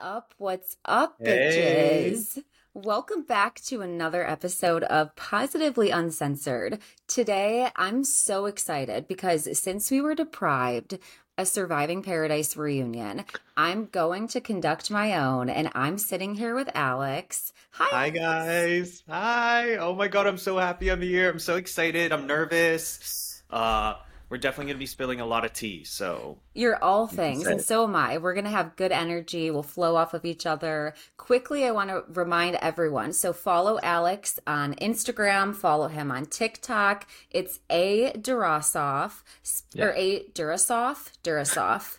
up? What's up, bitches? Hey. Welcome back to another episode of Positively Uncensored. Today, I'm so excited because since we were deprived a Surviving Paradise reunion, I'm going to conduct my own, and I'm sitting here with Alex. Hi, Hi guys. Hi. Oh my god, I'm so happy I'm here. I'm so excited. I'm nervous. Uh, we're definitely going to be spilling a lot of tea. So you're all things, and so am I. We're going to have good energy. We'll flow off of each other. Quickly, I want to remind everyone. So follow Alex on Instagram. Follow him on TikTok. It's a Durasov yeah. or a Durasov. Durasov.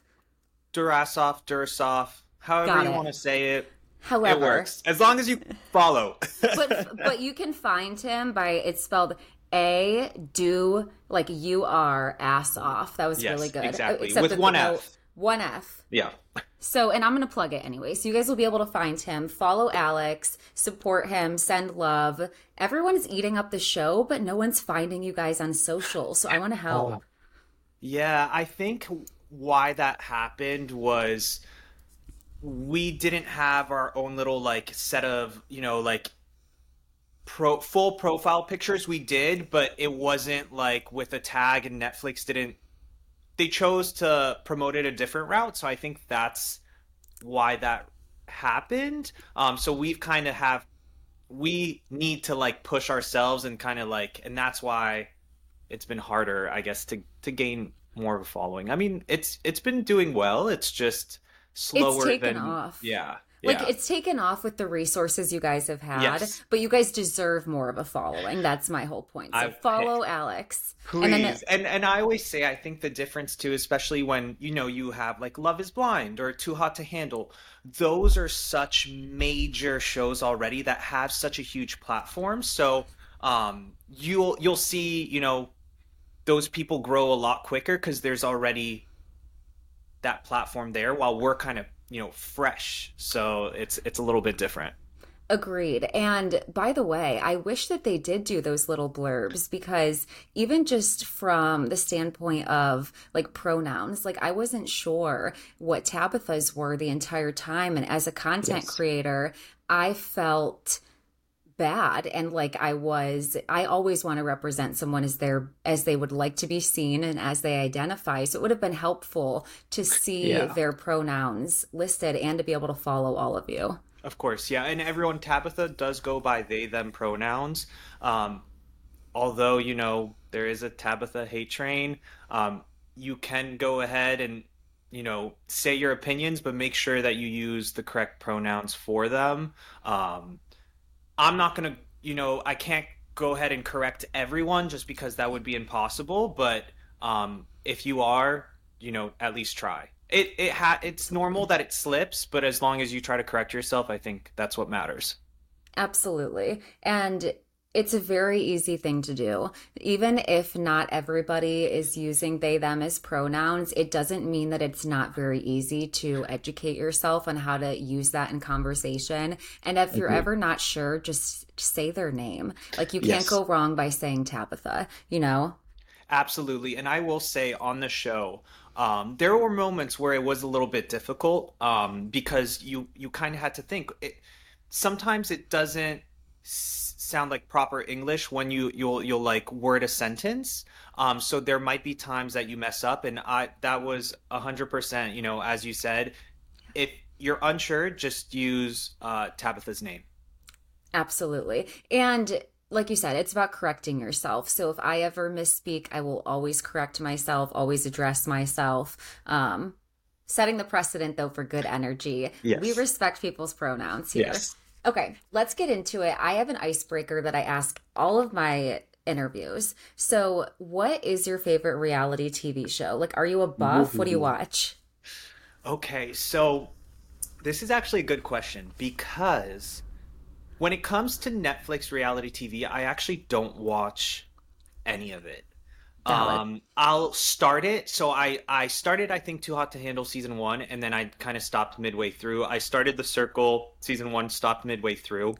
Durasov. Durasov. However you want to say it. However, it works as long as you follow. but but you can find him by it's spelled a do like you are ass off. That was yes, really good. Exactly. Except With one F. One F. Yeah. So, and I'm going to plug it anyway. So, you guys will be able to find him, follow Alex, support him, send love. Everyone's eating up the show, but no one's finding you guys on social. So, I want to help. Oh. Yeah, I think why that happened was we didn't have our own little like set of, you know, like pro full profile pictures we did, but it wasn't like with a tag and Netflix didn't they chose to promote it a different route, so I think that's why that happened. Um so we've kind of have we need to like push ourselves and kind of like and that's why it's been harder, I guess, to to gain more of a following. I mean, it's it's been doing well. It's just slower it's taken than off. yeah like yeah. it's taken off with the resources you guys have had, yes. but you guys deserve more of a following. That's my whole point. So I, follow Alex. Please. And, then, and and I always say I think the difference too, especially when you know you have like Love is Blind or Too Hot to Handle, those are such major shows already that have such a huge platform. So um you'll you'll see, you know, those people grow a lot quicker because there's already that platform there while we're kind of you know fresh so it's it's a little bit different Agreed. And by the way, I wish that they did do those little blurbs because even just from the standpoint of like pronouns, like I wasn't sure what Tabitha's were the entire time. And as a content yes. creator, I felt bad and like I was I always want to represent someone as their as they would like to be seen and as they identify. So it would have been helpful to see yeah. their pronouns listed and to be able to follow all of you. Of course, yeah. And everyone Tabitha does go by they them pronouns. Um although, you know, there is a Tabitha hate train, um you can go ahead and you know say your opinions but make sure that you use the correct pronouns for them um I'm not going to, you know, I can't go ahead and correct everyone just because that would be impossible. But um, if you are, you know, at least try. It it ha- it's normal that it slips, but as long as you try to correct yourself, I think that's what matters. Absolutely. And it's a very easy thing to do. Even if not everybody is using they, them as pronouns, it doesn't mean that it's not very easy to educate yourself on how to use that in conversation. And if you're ever not sure, just say their name. Like you can't yes. go wrong by saying Tabitha, you know? Absolutely. And I will say on the show, um, there were moments where it was a little bit difficult um, because you, you kind of had to think. It, sometimes it doesn't sound like proper English when you you'll you'll like word a sentence. Um, so there might be times that you mess up, and I that was a hundred percent. You know, as you said, if you're unsure, just use uh, Tabitha's name. Absolutely, and like you said, it's about correcting yourself. So if I ever misspeak, I will always correct myself, always address myself. Um, setting the precedent though for good energy. Yes. We respect people's pronouns here. Yes. Okay, let's get into it. I have an icebreaker that I ask all of my interviews. So, what is your favorite reality TV show? Like, are you a buff? What do you watch? Okay, so this is actually a good question because when it comes to Netflix reality TV, I actually don't watch any of it. Um, I'll start it. So I I started I think Too Hot to Handle season one, and then I kind of stopped midway through. I started The Circle season one, stopped midway through.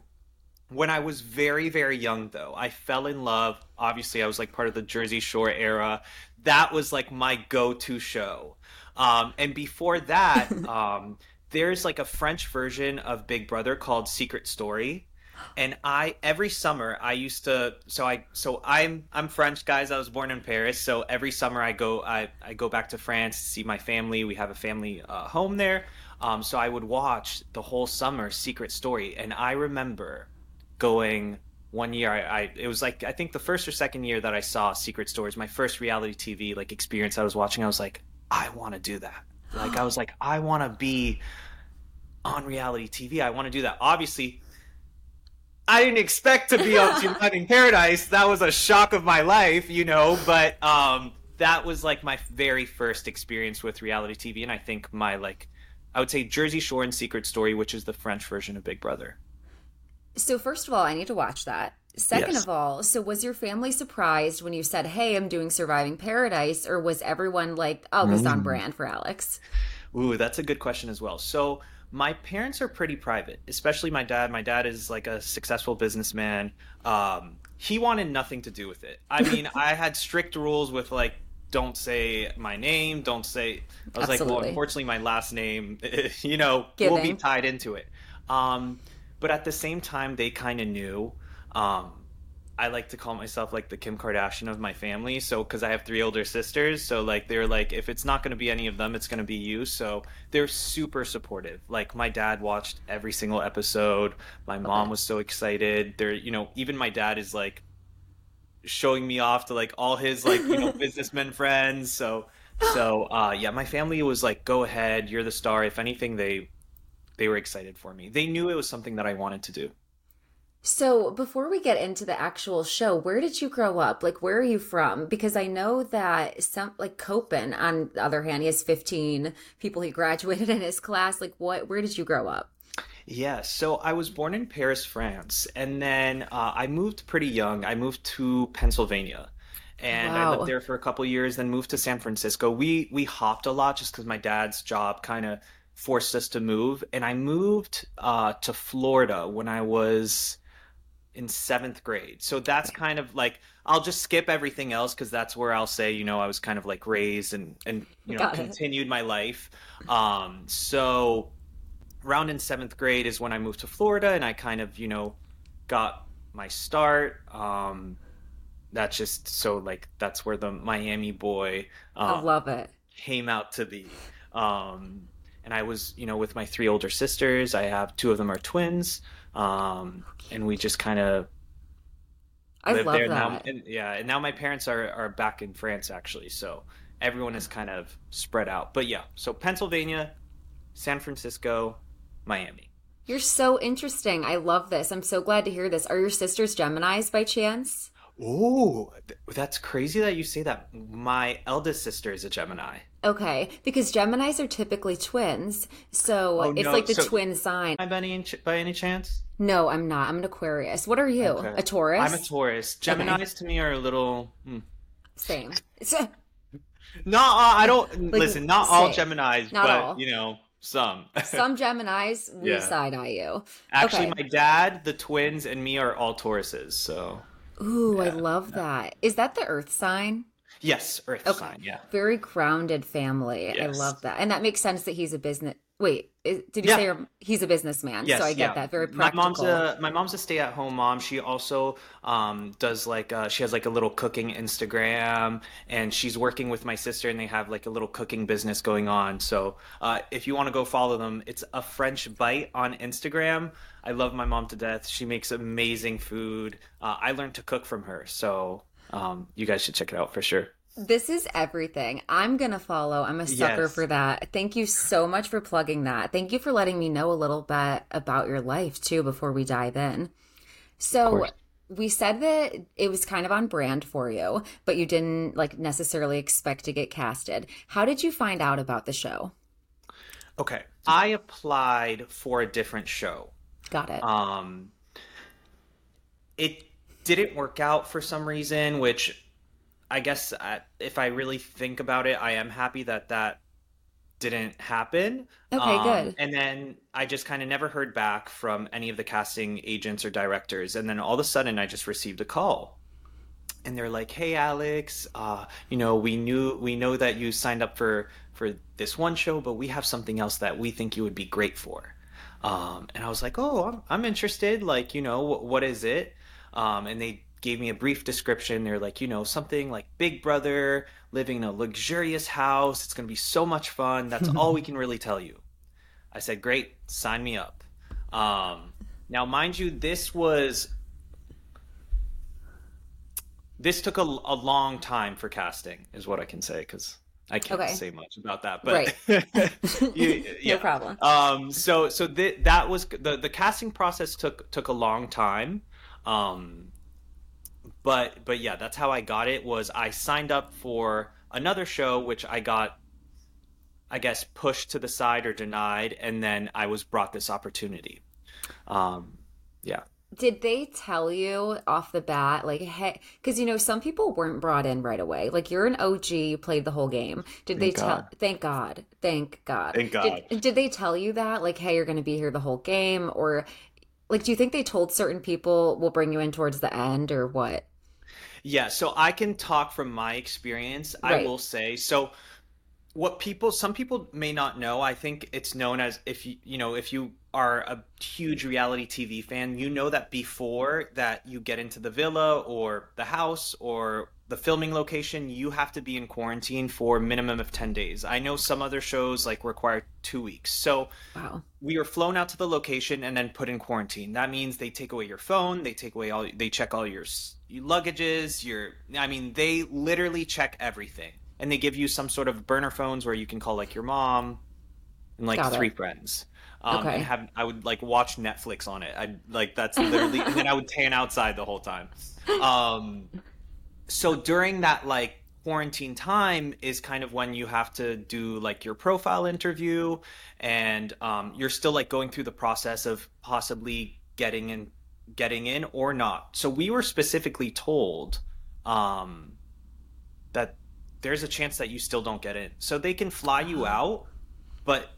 When I was very very young, though, I fell in love. Obviously, I was like part of the Jersey Shore era. That was like my go-to show. Um, and before that, um, there's like a French version of Big Brother called Secret Story. And I every summer I used to so I so I'm I'm French guys. I was born in Paris, so every summer I go I, I go back to France to see my family. We have a family uh, home there. Um, so I would watch the whole summer Secret Story, and I remember going one year. I, I it was like I think the first or second year that I saw Secret Stories, my first reality TV like experience I was watching. I was like, I want to do that. Like I was like, I want to be on reality TV. I want to do that. Obviously, I didn't expect to be on Surviving Paradise. That was a shock of my life, you know. But um, that was like my very first experience with reality TV, and I think my like, I would say Jersey Shore and Secret Story, which is the French version of Big Brother. So first of all, I need to watch that. Second Yes. of all, so was your family surprised when you said, "Hey, I'm doing Surviving Paradise," or was everyone like, "Oh, this is on brand for Alex"? Ooh, that's a good question as well. So my parents are pretty private, especially my dad. My dad is like a successful businessman. Um, he wanted nothing to do with it. I mean, I had strict rules with like, don't say my name, don't say. I was like, well, unfortunately, my last name, you know, will be tied into it. Um, but at the same time, they kind of knew. Um, I like to call myself like the Kim Kardashian of my family. So, because I have three older sisters, so like they're like, if it's not going to be any of them, it's going to be you. So they're super supportive. Like my dad watched every single episode. My mom it. was so excited. They're, you know, even my dad is like showing me off to like all his like you know businessmen friends. So, so uh, yeah, my family was like, go ahead, you're the star. If anything, they they were excited for me. They knew it was something that I wanted to do. So before we get into the actual show, where did you grow up? Like, where are you from? Because I know that some, like Copen, on the other hand, he has 15 people he graduated in his class. Like, what? Where did you grow up? Yeah, so I was born in Paris, France, and then uh, I moved pretty young. I moved to Pennsylvania, and I lived there for a couple years. Then moved to San Francisco. We we hopped a lot just because my dad's job kind of forced us to move. And I moved uh, to Florida when I was in seventh grade. So that's kind of like I'll just skip everything else because that's where I'll say you know I was kind of like raised and and you know Got it. continued my life. Um, so around in seventh grade is when I moved to Florida and I kind of, you know, got my start. Um, that's just so like that's where the Miami boy I um, love it. came out to be. Um, and I was, you know, with my three older sisters. I have two of them are twins. Um, and we just kind of I live love there now. that. And, yeah, and now my parents are are back in France actually. So everyone is kind of spread out. But yeah, so Pennsylvania, San Francisco, Miami. You're so interesting. I love this. I'm so glad to hear this. Are your sisters Geminis by chance? Oh, that's crazy that you say that. My eldest sister is a Gemini. Okay, because Geminis are typically twins. So Oh, it's no, like the so- twin sign. Am I by any, by any chance? No, I'm not. I'm an Aquarius. What are you? Okay. A Taurus? I'm a Taurus. Geminis to me are a little. hmm. Same. Not all, I don't listen. Not all. Geminis, Not but all. you know some. Some Geminis, we Yeah. side eye you. Actually, okay. my dad, the twins, and me are all Tauruses. So Ooh, I love that. Is that the Earth sign? yes, Earth Okay. sign. Yeah. Very grounded family. I love that. And that makes sense that he's a business. Wait, is, did you Yeah. say you're- he's a businessman? Yes, so I get yeah. that. Very practical. My mom's a my mom's a stay at home mom. She also um, does like uh, she has like a little cooking Instagram, and she's working with my sister, and they have like a little cooking business going on. So uh, if you want to go follow them, it's a French Bite on Instagram. I love my mom to death. She makes amazing food. Uh, I learned to cook from her, so um, you guys should check it out for sure. This is everything. I'm going to follow. I'm a sucker Yes. for that. Thank you so much for plugging that. Thank you for letting me know a little bit about your life too before we dive in. So, we said that it was kind of on brand for you, but you didn't like necessarily expect to get casted. How did you find out about the show? Okay, I applied for a different show. Got it. Um, it didn't work out for some reason, which I guess uh, if I really think about it, I am happy that that didn't happen. Okay, Um, good. And then I just kind of never heard back from any of the casting agents or directors. And then all of a sudden, I just received a call. and they're like, "Hey, Alex, uh, you know, we knew we know that you signed up for for this one show, but we have something else that we think you would be great for." Um, and I was like, "Oh, I'm, I'm interested. Like, you know, what, what is it?" Um, and they gave me a brief description. They're like, you know, something like Big Brother, living in a luxurious house. It's going to be so much fun. That's all we can really tell you. I said, great, sign me up. Um, now, mind you, this was this took a, a long time for casting, is what I can say, because I can't Okay. say much about that. But Right. you- No problem. Um, so so th- that was the the casting process took took a long time. Um, but but yeah, that's how I got it. Was I signed up for another show, which I got, I guess, pushed to the side or denied, and then I was brought this opportunity. Um, yeah. Did they tell you off the bat, like, hey, because you know, some people weren't brought in right away. Like, you're an OG, you played the whole game. Did they tell? God. Thank God. Thank God. Thank God. Did, did they tell you that, like, hey, you're going to be here the whole game? Or, like, do you think they told certain people we'll bring you in towards the end or what? Yeah, so I can talk from my experience. I will say so. What people, some people may not know. I think it's known as if you, you know, if you are a huge reality TV fan, you know that before that you get into the villa or the house or the filming location, you have to be in quarantine for a minimum of 10 days. I know some other shows like require two weeks. So Wow. we are flown out to the location and then put in quarantine. That means they take away your phone, they take away all, they check all your your luggages, your, I mean, they literally check everything, and they give you some sort of burner phones where you can call like your mom and like Got it. three friends. Um, Okay. and have I would like watch Netflix on it. I like that's literally, and then I would tan outside the whole time. Um, so during that like quarantine time is kind of when you have to do like your profile interview and um, you're still like going through the process of possibly getting in getting in or not so we were specifically told um, that there's a chance that you still don't get in so they can fly you out but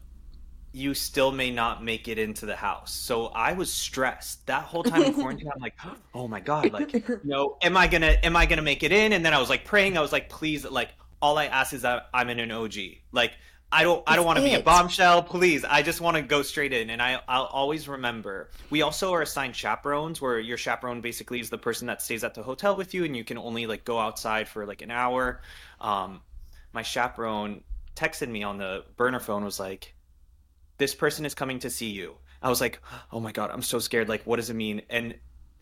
you still may not make it into the house. So I was stressed that whole time in quarantine. I'm like, oh my god, like, you know, am I gonna am I gonna make it in? And then I was like praying. I was like, please, like, all I ask is that I'm in an OG. Like, I don't I don't want to be a bombshell. Please, I just want to go straight in. And I I'll always remember. We also are assigned chaperones, where your chaperone basically is the person that stays at the hotel with you, and you can only like go outside for like an hour. Um, my chaperone texted me on the burner phone was like this person is coming to see you. I was like, oh my god, I'm so scared. Like, what does it mean? And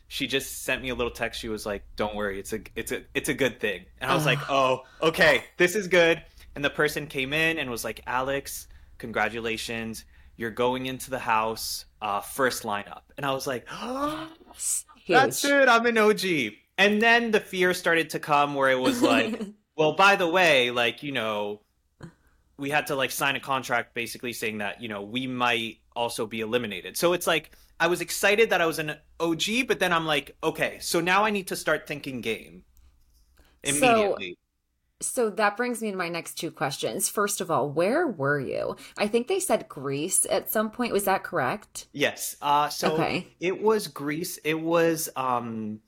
she just sent me a little text. She was like, don't worry, it's a it's a it's a good thing. And I was like, oh, okay, this is good. And the person came in and was like, Alex, congratulations, you're going into the house, uh, first lineup. And I was like, Huge. that's it, I'm an OG. And then the fear started to come where it was like, well, by the way, like, you know, we had to like sign a contract basically saying that, you know, we might also be eliminated. So it's like I was excited that I was an OG, but then I'm like, okay, so now I need to start thinking game immediately. So that brings me to my next two questions. First of all, where were you? I think they said Greece at some point. Was that correct? yes. Uh so Okay. it was Greece. It was um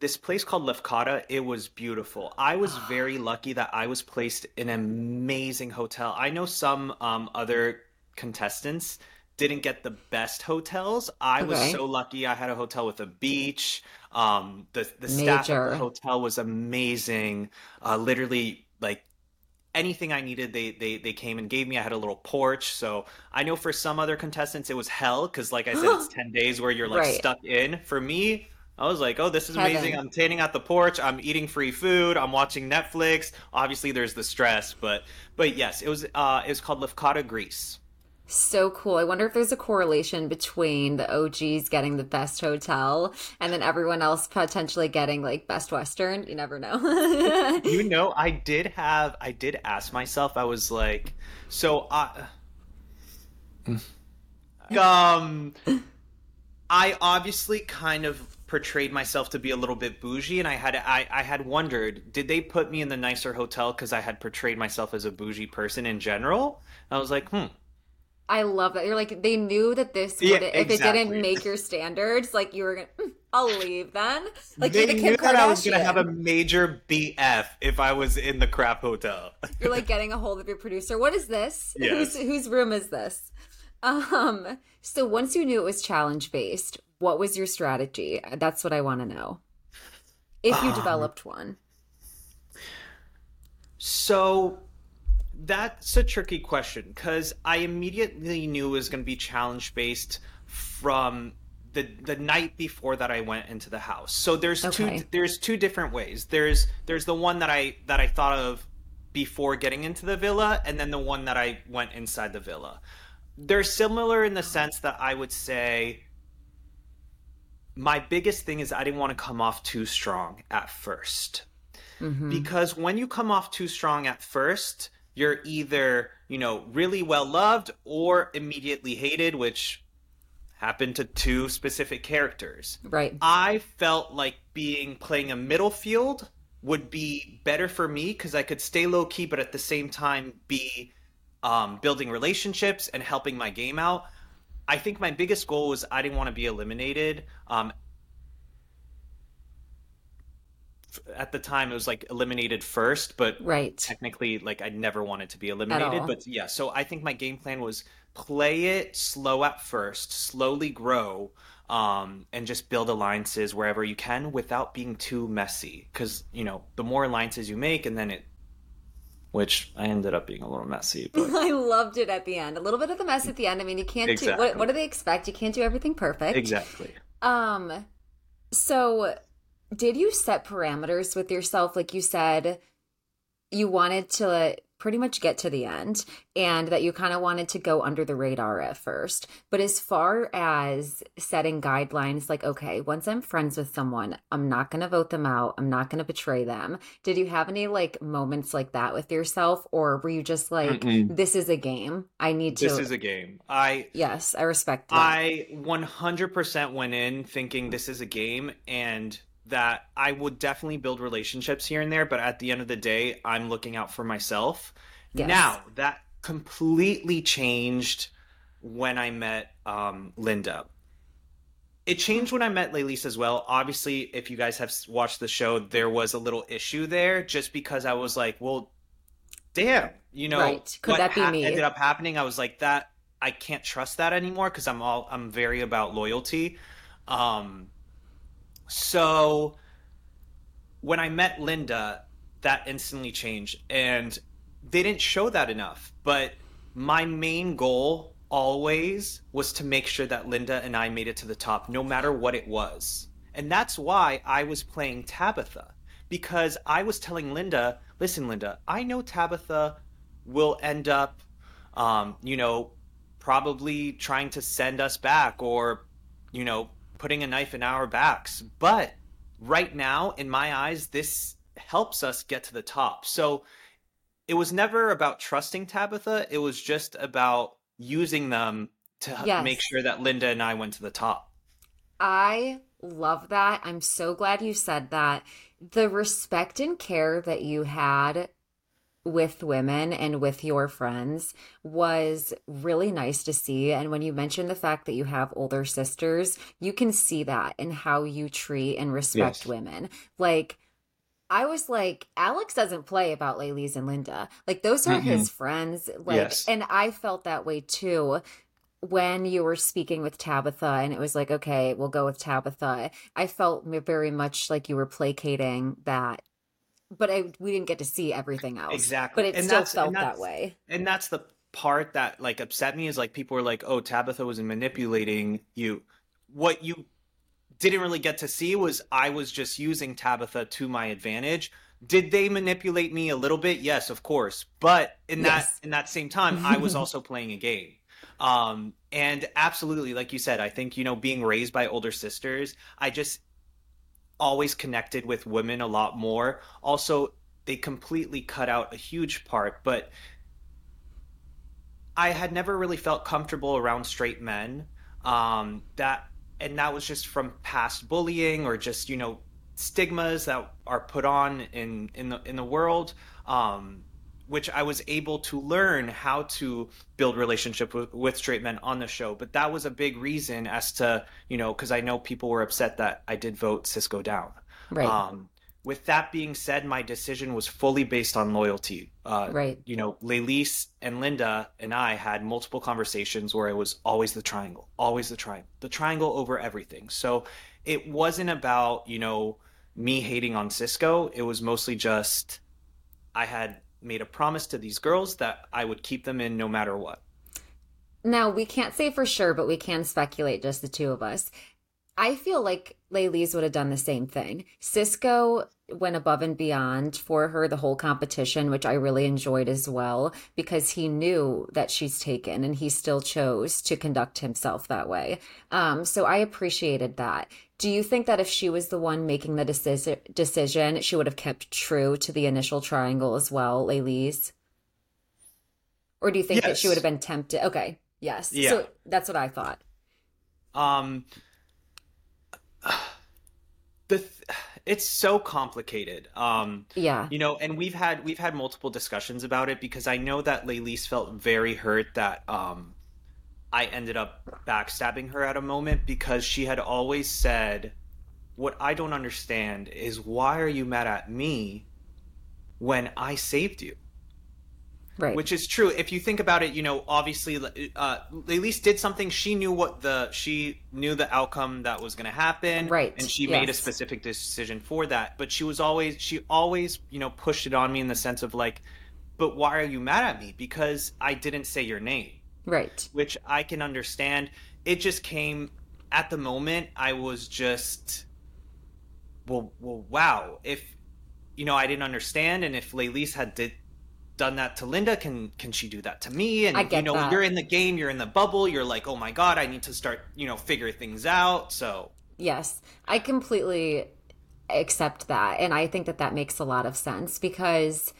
this place called Lefkada. It was beautiful. I was very lucky that I was placed in an amazing hotel. I know some um other contestants didn't get the best hotels. I was so lucky. I had a hotel with a beach. Um, the the staff at the hotel was amazing. Uh, literally, like anything I needed, they they they came and gave me. I had a little porch. So I know for some other contestants, it was hell because, like I said, it's ten days where you're like Right. stuck in. For me. I was like, "Oh, this is amazing! Heaven. I'm tanning at the porch. I'm eating free food. I'm watching Netflix. Obviously, there's the stress, but but yes, it was uh, it was called Lefkada, Greece. So cool. I wonder if there's a correlation between the OGs getting the best hotel and then everyone else potentially getting like best Western. You never know. you know i did have i did ask myself i was like so i um i obviously kind of portrayed myself to be a little bit bougie and i had i, I had wondered did they put me in the nicer hotel because i had portrayed myself as a bougie person in general i was like hmm I love that. You're like, they knew that this would, Yeah, if it didn't make your standards, like you were going to, I'll leave then. Like they knew that I was gonna have a major BF if I was in the crap hotel. You're like getting a hold of your producer. What is this? Yes. Whose whose room is this? Um. So once you knew it was challenge based, what was your strategy? That's what I want to know. If you um, developed one. So that's a tricky question because I immediately knew it was going to be challenge based from the the night before that I went into the house. So there's okay. two there's two different ways. There's there's the one that I that I thought of before getting into the villa and then the one that I went inside the villa. They're similar in the sense that I would say my biggest thing is I didn't want to come off too strong at 1st mm-hmm. Because when you come off too strong at first, you're either, you know, really well loved or immediately hated, which happened to two specific characters. Right. I felt like being playing a middle field would be better for me because I could stay low key, but at the same time be um, building relationships and helping my game out. I think my biggest goal was I didn't want to be eliminated. Um, at the time it was like eliminated first, but right. technically like I never wanted to be eliminated. But yeah, so I think my game plan was play it slow at first, slowly grow, um, and just build alliances wherever you can without being too messy. Because you know, the more alliances you make, and then it, which I ended up being a little messy. But... I loved it at the end. A little bit of the mess at the end. I mean, you can't exactly. do what, what do they expect? You can't do everything perfect. Exactly. Um, so did you set parameters with yourself? Like you said, you wanted to pretty much get to the end and that you kind of wanted to go under the radar at first. But as far as setting guidelines, like, okay, once I'm friends with someone, I'm not going to vote them out. I'm not going to betray them. Did you have any like moments like that with yourself? Or were you just like, Mm-mm. this is a game? I need to. This is a game. I. Yes, I respect that. I 100% went in thinking this is a game and that I would definitely build relationships here and there, but at the end of the day, I'm looking out for myself. Yes. Now, that completely changed when I met um, Linda. It changed when I met Leilise as well. Obviously, if you guys have watched the show, there was a little issue there just because I was like, well, damn, you know, right. could that be ha- me? Ended up happening. I was like, that I can't trust that anymore because I'm all I'm very about loyalty. Um, so when I met Linda, that instantly changed. And they didn't show that enough. But my main goal always was to make sure that Linda and I made it to the top, no matter what it was. And that's why I was playing Tabitha. Because I was telling Linda, listen, Linda, I know Tabitha will end up, um, you know, probably trying to send us back or, you know, putting a knife in our backs. But right now, in my eyes, this helps us get to the top. So it was never about trusting Tabitha, it was just about using them to yes. make sure that Linda and I went to the top. I love that. I'm so glad you said that. The respect and care that you had with women and with your friends was really nice to see. And when you mentioned the fact that you have older sisters, you can see that in how you treat and respect yes. women. Like, I was like, Alex doesn't play about Leilise and Linda. Like, those are mm-hmm. his friends. Like, yes. and I felt that way too when you were speaking with Tabitha and it was like, okay, we'll go with Tabitha, I felt very much like you were placating that but I, we didn't get to see everything else. Exactly. But it and still felt that way. And that's the part that like upset me is like people were like, "Oh, Tabitha was manipulating you." What you didn't really get to see was I was just using Tabitha to my advantage. Did they manipulate me a little bit? Yes, of course. But in yes. that in that same time, I was also playing a game. Um, and absolutely, like you said, I think you know being raised by older sisters, I just always connected with women a lot more. Also, they completely cut out a huge part, but I had never really felt comfortable around straight men. Um, that and that was just from past bullying or just you know stigmas that are put on in in the in the world. Um, which I was able to learn how to build relationship with, with straight men on the show. But that was a big reason as to you know because I know people were upset that I did vote Cisco down. Right. Um, with that being said, my decision was fully based on loyalty. Uh, right. You know, Laylis and Linda and I had multiple conversations where it was always the triangle, always the triangle, the triangle over everything. So it wasn't about, you know, me hating on Cisco. It was mostly just I had made a promise to these girls that I would keep them in no matter what. Now, we can't say for sure, but we can speculate, just the two of us. I feel like Laylis would have done the same thing. Cisco went above and beyond for her the whole competition, which I really enjoyed as well, because he knew that she's taken and he still chose to conduct himself that way. Um, so I appreciated that. Do you think that if she was the one making the decision, decision she would have kept true to the initial triangle as well, Laylis? Or do you think yes. that she would have been tempted? Okay, yes. Yeah. So that's what I thought. Um, the th- it's so complicated um yeah you know and we've had we've had multiple discussions about it because i know that Laylis felt very hurt that um i ended up backstabbing her at a moment because she had always said what i don't understand is why are you mad at me when i saved you Right. Which is true. If you think about it, you know, obviously, uh, Laylis did something. She knew what the she knew the outcome that was going to happen, right? And she yes. made a specific decision for that. But she was always she always you know pushed it on me in the sense of like, but why are you mad at me? Because I didn't say your name, right? Which I can understand. It just came at the moment. I was just, well, well, wow. If you know, I didn't understand, and if Laylis had did done that to Linda, can can she do that to me? And you know, that. you're in the game, you're in the bubble, you're like, oh my god, I need to start, you know, figure things out. So yes, I completely accept that, and I think that that makes a lot of sense because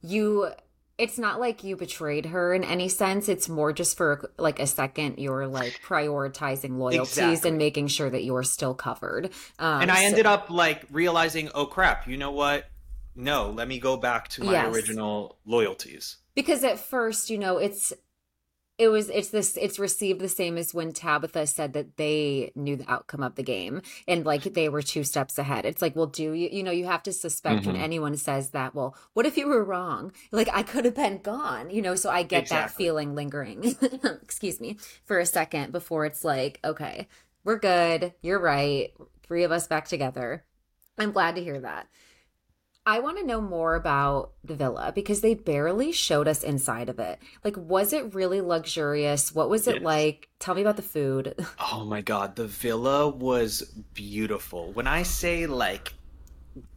you. It's not like you betrayed her in any sense. It's more just for like a second you're like prioritizing loyalties exactly. and making sure that you're still covered. Um, and I so- ended up like realizing, oh crap, you know what? no, let me go back to my yes. original loyalties. Because at first, you know, it's it was it's this it's received the same as when Tabitha said that they knew the outcome of the game and like they were two steps ahead. It's like, well, do you you know, you have to suspect mm-hmm. when anyone says that, well, what if you were wrong? Like I could have been gone, you know, so I get exactly. that feeling lingering. Excuse me, for a second before it's like, okay, we're good. You're right. Three of us back together. I'm glad to hear that. I want to know more about the villa because they barely showed us inside of it. Like, was it really luxurious? What was it yes. like? Tell me about the food. Oh my God. The villa was beautiful. When I say like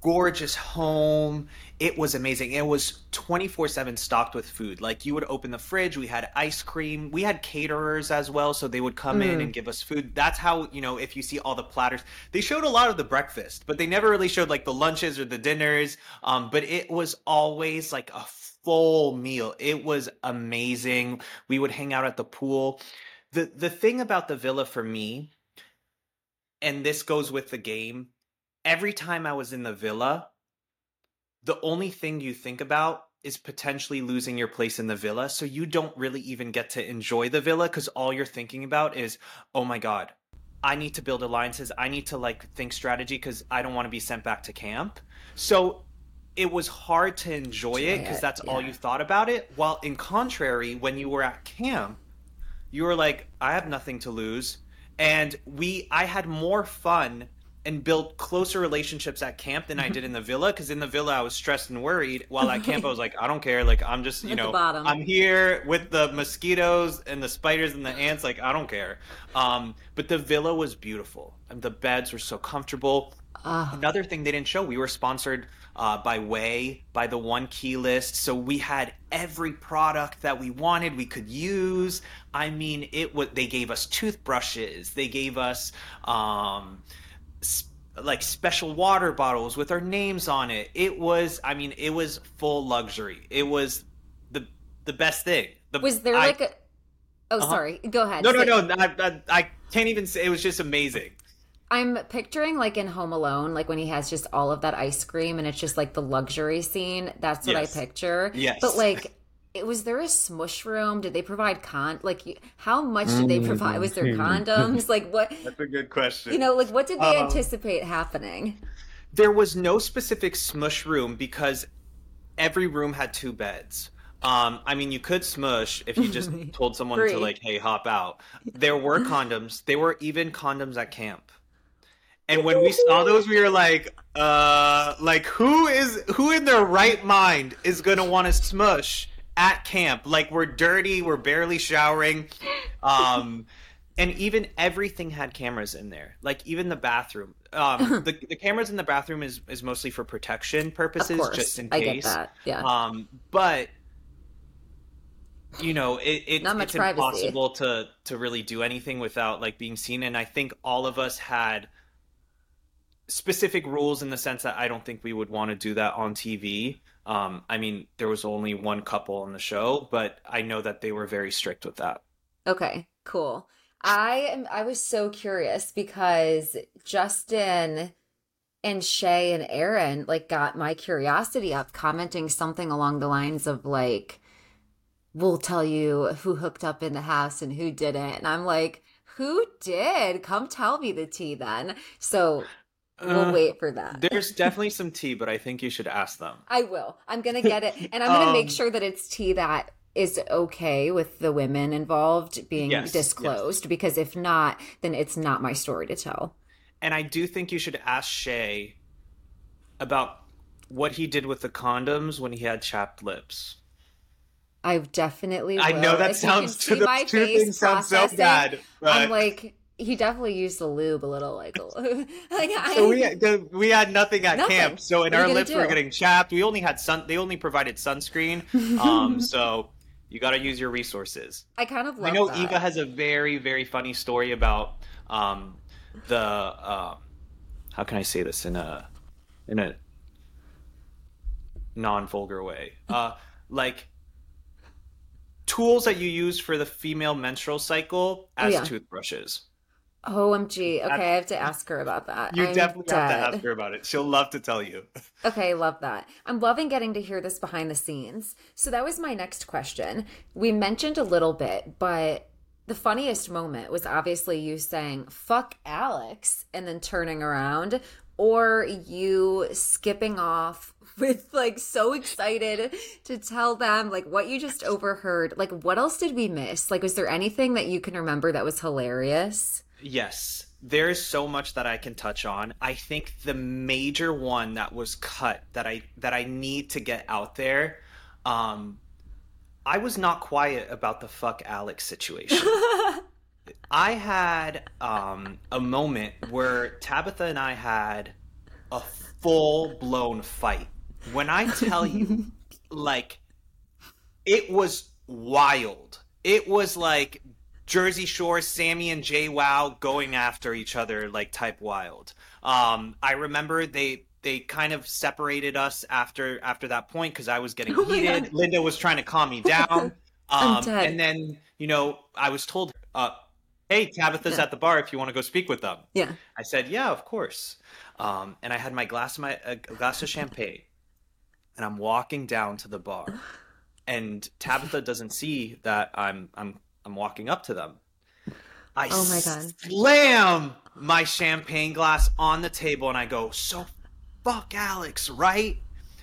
gorgeous home. It was amazing. It was 24 7 stocked with food. Like you would open the fridge, we had ice cream, we had caterers as well. So they would come mm. in and give us food. That's how, you know, if you see all the platters, they showed a lot of the breakfast, but they never really showed like the lunches or the dinners. Um, but it was always like a full meal. It was amazing. We would hang out at the pool. The, the thing about the villa for me, and this goes with the game, every time I was in the villa, the only thing you think about is potentially losing your place in the villa. So you don't really even get to enjoy the villa because all you're thinking about is, oh my God, I need to build alliances. I need to like think strategy because I don't want to be sent back to camp. So it was hard to enjoy it because that's yeah. all you thought about it. While in contrary, when you were at camp, you were like, I have nothing to lose. And we I had more fun and built closer relationships at camp than I did in the villa. Because in the villa, I was stressed and worried. While at camp, I was like, I don't care. Like I'm just, you at know, I'm here with the mosquitoes and the spiders and the ants. Like I don't care. Um, but the villa was beautiful, and the beds were so comfortable. Uh, Another thing they didn't show, we were sponsored uh, by way by the One Key list. So we had every product that we wanted, we could use. I mean, it was. They gave us toothbrushes. They gave us. Um, like special water bottles with our names on it. It was, I mean, it was full luxury. It was the the best thing. The, was there I, like a? Oh, uh-huh. sorry. Go ahead. No, no, no. I, I, I, can't even say. It was just amazing. I'm picturing like in Home Alone, like when he has just all of that ice cream and it's just like the luxury scene. That's what Yes. I picture. Yes. But like, it, was there a smush room? Did they provide con? Like, how much did they provide? Was there condoms? Like, what? That's a good question. You know, like what did they Um, anticipate happening? there was no specific smush room because every room had two beds. Um, I mean, you could smush if you just told someone to like, "Hey, hop out." There were condoms. There were even condoms at camp. And when we saw those, we were like, "Uh, like who is who in their right mind is gonna want to smush at camp? Like we're dirty, we're barely showering." Um, and even everything had cameras in there like even the bathroom um the, the cameras in the bathroom is is mostly for protection purposes course, just in I case get that. Yeah. um but you know it, it it's privacy. impossible to to really do anything without like being seen and i think all of us had specific rules in the sense that i don't think we would want to do that on tv um i mean there was only one couple on the show but i know that they were very strict with that Okay, cool. I am I was so curious because Justin and Shay and Aaron like got my curiosity up commenting something along the lines of like we'll tell you who hooked up in the house and who didn't. And I'm like, who did? Come tell me the tea then. So we'll Uh, wait for that. There's definitely some tea, but I think you should ask them. I will. I'm gonna get it, and I'm gonna make Um, sure that it's tea that is okay with the women involved being Yes, disclosed. Because if not, then it's not my story to tell. And I do think you should ask Shay about what he did with the condoms when he had chapped lips. I definitely. Will. I know that If sounds the my face things sound so bad, but I'm like, he definitely used the lube a little, like, like I, so we the, we had nothing at Nothing. camp. So in What our lips were getting chapped. We only had sun. They only provided sunscreen. Um, so you got to use your resources. I kind of love I know that. Eva has a very very funny story about um, the uh, how can I say this in a in a non vulgar way uh, like tools that you use for the female menstrual cycle as Yeah. toothbrushes. OMG. Okay, I have to ask her about that. You I'm definitely have to ask her about it. She'll love to tell you. Okay, love that. I'm loving getting to hear this behind the scenes. So that was my next question. We mentioned a little bit, but the funniest moment was obviously you saying "fuck Alex" and then turning around, or you skipping off with like so excited to tell them like what you just overheard. Like, what else did we miss? Like, was there anything that you can remember that was hilarious? Yes, there's so much that I can touch on. I think the major one that was cut that I that I need to get out there. Um, I was not quiet about the fuck Alex situation. I had um, a moment where Tabitha and I had a full blown fight. When I tell you, like, it was wild. It was like Jersey Shore, Sammi and JWoww going after each other like type wild. Um, I remember they they kind of separated us after after that point because I was getting Oh heated. Linda was trying to calm me down. I'm Um, dead. and then you know I was told, uh, "Hey, Tabitha's Yeah. at the bar if you want to go speak with them." Yeah. I said, "Yeah, of course." Um, and I had my glass of my a glass of champagne, and I'm walking down to the bar, and Tabitha doesn't see that I'm I'm I'm walking up to them. I Oh my God. slam my champagne glass on the table, and I go, "So, fuck Alex, right?"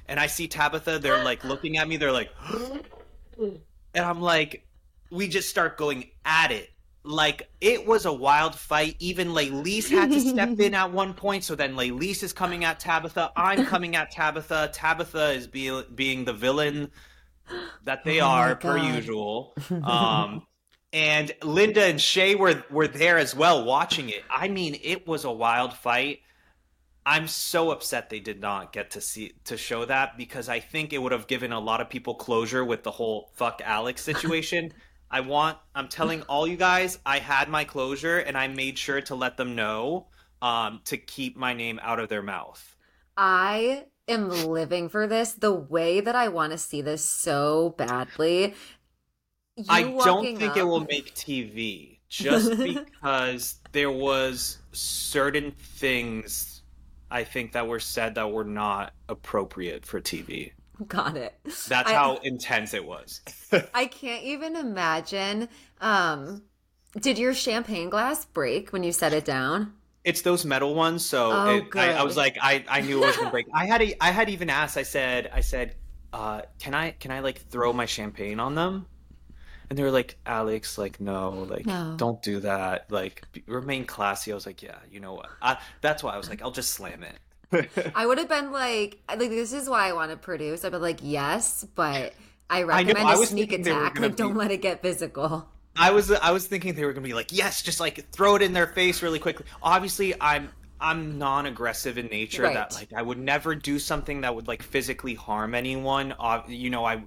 And I see Tabitha. They're like looking at me. They're like, and I'm like, we just start going at it. Like it was a wild fight. Even Laylise had to step in at one point. So then Laylise is coming at Tabitha. I'm coming at Tabitha. Tabitha is be- being the villain that they Oh are per usual. Um, and Linda and Shay were were there as well watching it. I mean, it was a wild fight. I'm so upset they did not get to see to show that because I think it would have given a lot of people closure with the whole fuck Alex situation. I want I'm telling all you guys I had my closure and I made sure to let them know um, to keep my name out of their mouth. I am living for this the way that I want to see this so badly. You I don't think it will make TV just because there was certain things I think that were said that were not appropriate for TV. Got it. That's I- how intense it was. I can't even imagine. Um, did your champagne glass break when you set it down? It's those metal ones, so Oh, it, I, I was like, I, I knew it was gonna break. I had a, I had even asked. I said, I said, uh, can I can I like throw my champagne on them? And they were like, Alex, like no, like No. don't do that. Like be, remain classy. I was like, yeah, you know what? I, that's why I was like, I'll just slam it. I would have been like, like this is why I want to produce. I'd be like, yes, but I know, recommend I a was sneak thinking they were attack. gonna Like, don't let it get physical. I was I was thinking they were gonna be like, yes, just like throw it in their face really quickly. Obviously, I'm I'm non-aggressive in nature. That like I would never do something that would like physically harm anyone. Uh, you know, I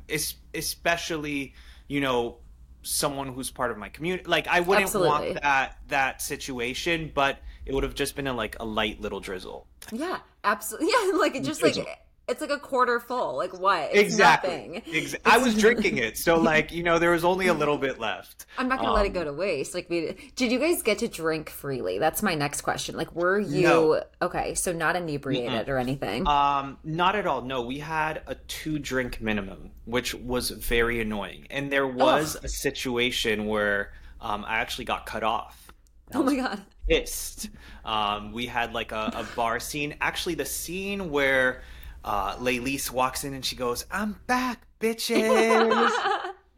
especially you know someone who's part of my community. Like I wouldn't Absolutely. want that that situation, but it would have just been a like a light little drizzle. Yeah, absolutely. Yeah, like it just like Drizzle. It's like a quarter full. Like what? It's exactly. I was drinking it, so like you know there was only a little bit left. I'm not gonna let it Um, go to waste. Like, we, did you guys get to drink freely? That's my next question. Like, were you No. okay? So not inebriated or anything. Um, not at all. No, we had a two drink minimum, which was very annoying. And there was a situation where um, I actually got cut off. I oh my god. pissed. Um, we had like a, a bar scene. Actually, the scene where uh, walks in and she goes, "I'm back, bitches."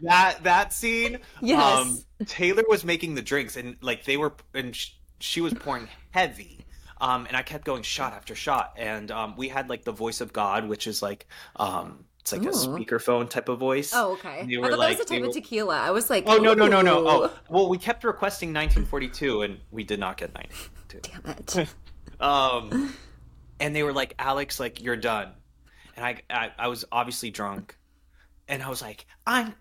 that that scene. Yes. Um, Taylor was making the drinks and like they were and sh- she was pouring heavy. Um, and I kept going shot after shot, and um, we had like the voice of God, which is like um, it's like a speakerphone type of voice. Oh, okay. And they I were thought like- that was a type were- of tequila. I was like, Oh no no no no! Oh well, we kept requesting 1942, and we did not get 1942. Damn it. Um, and they were like, "Alex, like you're done," and I, I I was obviously drunk, and I was like, "I'm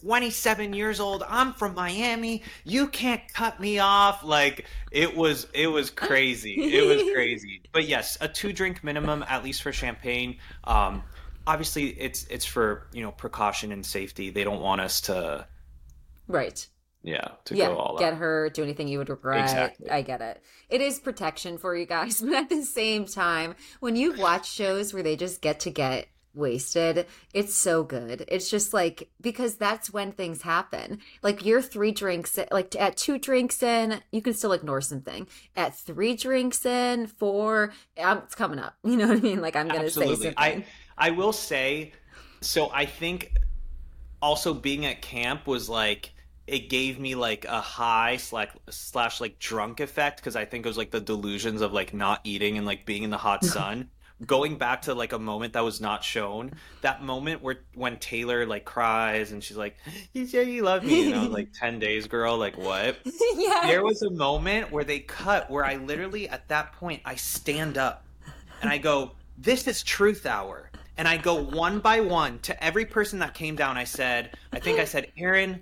27 years old. I'm from Miami. You can't cut me off." Like it was it was crazy. It was crazy. But yes, a two drink minimum at least for champagne. Um, obviously it's it's for you know precaution and safety. They don't want us to Right. Yeah to yeah. go all Get out. hurt, do anything you would regret. Exactly. I get it. It is protection for you guys, but at the same time, when you watch shows where they just get to get wasted, it's so good. It's just like because that's when things happen. Like you're three drinks, like at two drinks in, you can still ignore something. At three drinks in, four, um, it's coming up. You know what I mean? Like I'm gonna say something. I I will say, so I think also being at camp was like it gave me like a high slash slash like drunk effect because I think it was like the delusions of like not eating and like being in the hot sun. Going back to like a moment that was not shown, that moment where when Taylor like cries and she's like, "You said you love me," you know, like ten days, girl, like what? yeah. there was a moment where they cut where I literally at that point I stand up and I go, "This is truth hour." And I go one by one to every person that came down. I said, I think I said, "Aaron,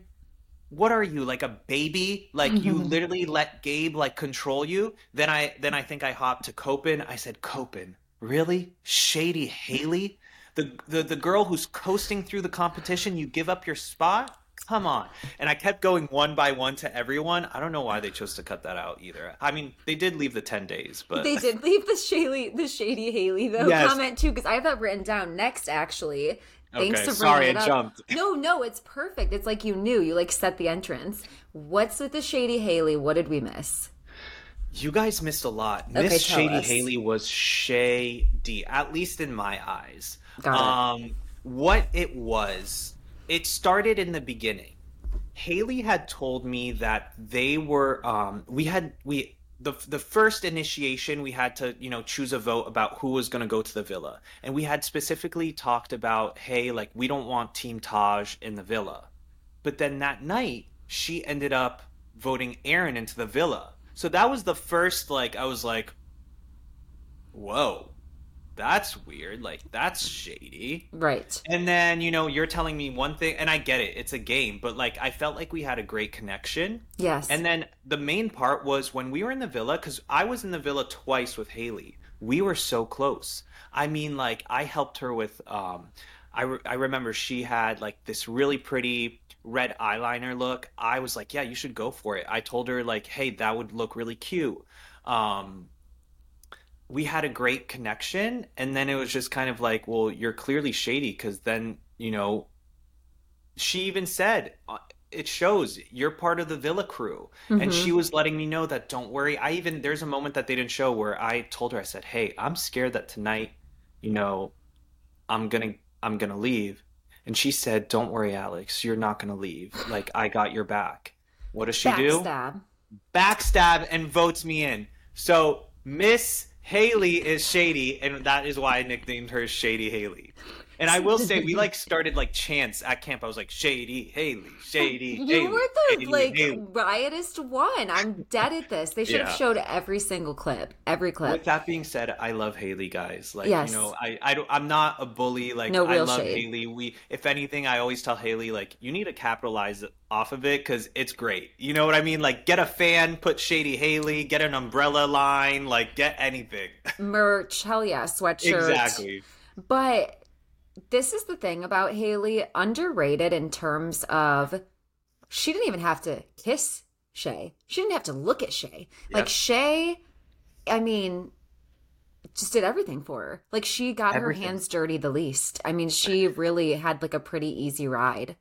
what are you like a baby? Like you mm-hmm. literally let Gabe like control you?" Then I then I think I hopped to Copen. I said, "Copen, really? Shady Haley? The, the the girl who's coasting through the competition, you give up your spot? Come on. And I kept going one by one to everyone. I don't know why they chose to cut that out either. I mean, they did leave the 10 days, but They did leave the shady, the shady Haley though Yes. comment too, because I have that written down next. Actually, thanks Okay, for bringing sorry, it I up. jumped. No, no, it's perfect. It's like you knew. You like set the entrance. What's with the shady Haley? What did we miss? you guys missed a lot. Okay, Miss tell Shady us. Haley was shady, at least in my eyes. Got it. Um, what it was, it started in the beginning. Haley had told me that they were um we had we the the first initiation we had to you know choose a vote about who was going to go to the villa. And we had specifically talked about hey like we don't want team Taj in the villa. But then that night she ended up voting Aaron into the villa. So that was the first like I was like whoa that's weird like that's shady Right. and then, you know, you're telling me one thing, and I get it, it's a game, but like, I felt like we had a great connection. Yes. And then the main part was when we were in the villa, because I was in the villa twice with Haley. We were so close. I mean, like, I helped her with, um, I, re- I remember she had like this really pretty red eyeliner look, I was like, yeah, you should go for it. I told her like, hey, that would look really cute. Um, we had a great connection, and then it was just kind of like, well, you're clearly shady because then you know. She even said uh, it shows you're part of the Villa crew, Mm-hmm. and she was letting me know that don't worry. I even there's a moment that they didn't show where I told her I said, hey, I'm scared that tonight, you know, I'm gonna I'm gonna leave. And she said, Don't worry, Alex, you're not gonna leave. Like I got your back. What does she do? Backstab. Backstab and votes me in. So Miss Haley is shady, and that is why I nicknamed her Shady Haley. And I will say we like started like chants at camp. I was like Shady Haley, Shady You Haley. were the Shady like Haley." riotist one. I'm dead at this. They should have showed every single clip, every clip. With that being said, I love Haley, guys. Like Yes. you know, I I don't, I'm not a bully. Like No I love shade. Haley. We, if anything, I always tell Haley like you need to capitalize off of it because it's great. You know what I mean? Like get a fan, put Shady Haley, get an umbrella line, like get anything. Merch, hell yeah, sweatshirt. exactly. But this is the thing about Haley, underrated in terms of she didn't even have to kiss Shay. She didn't have to look at Shay. Like Shay, I mean, just did everything for her. Like she got Everything. her hands dirty the least. I mean, she really had like a pretty easy ride.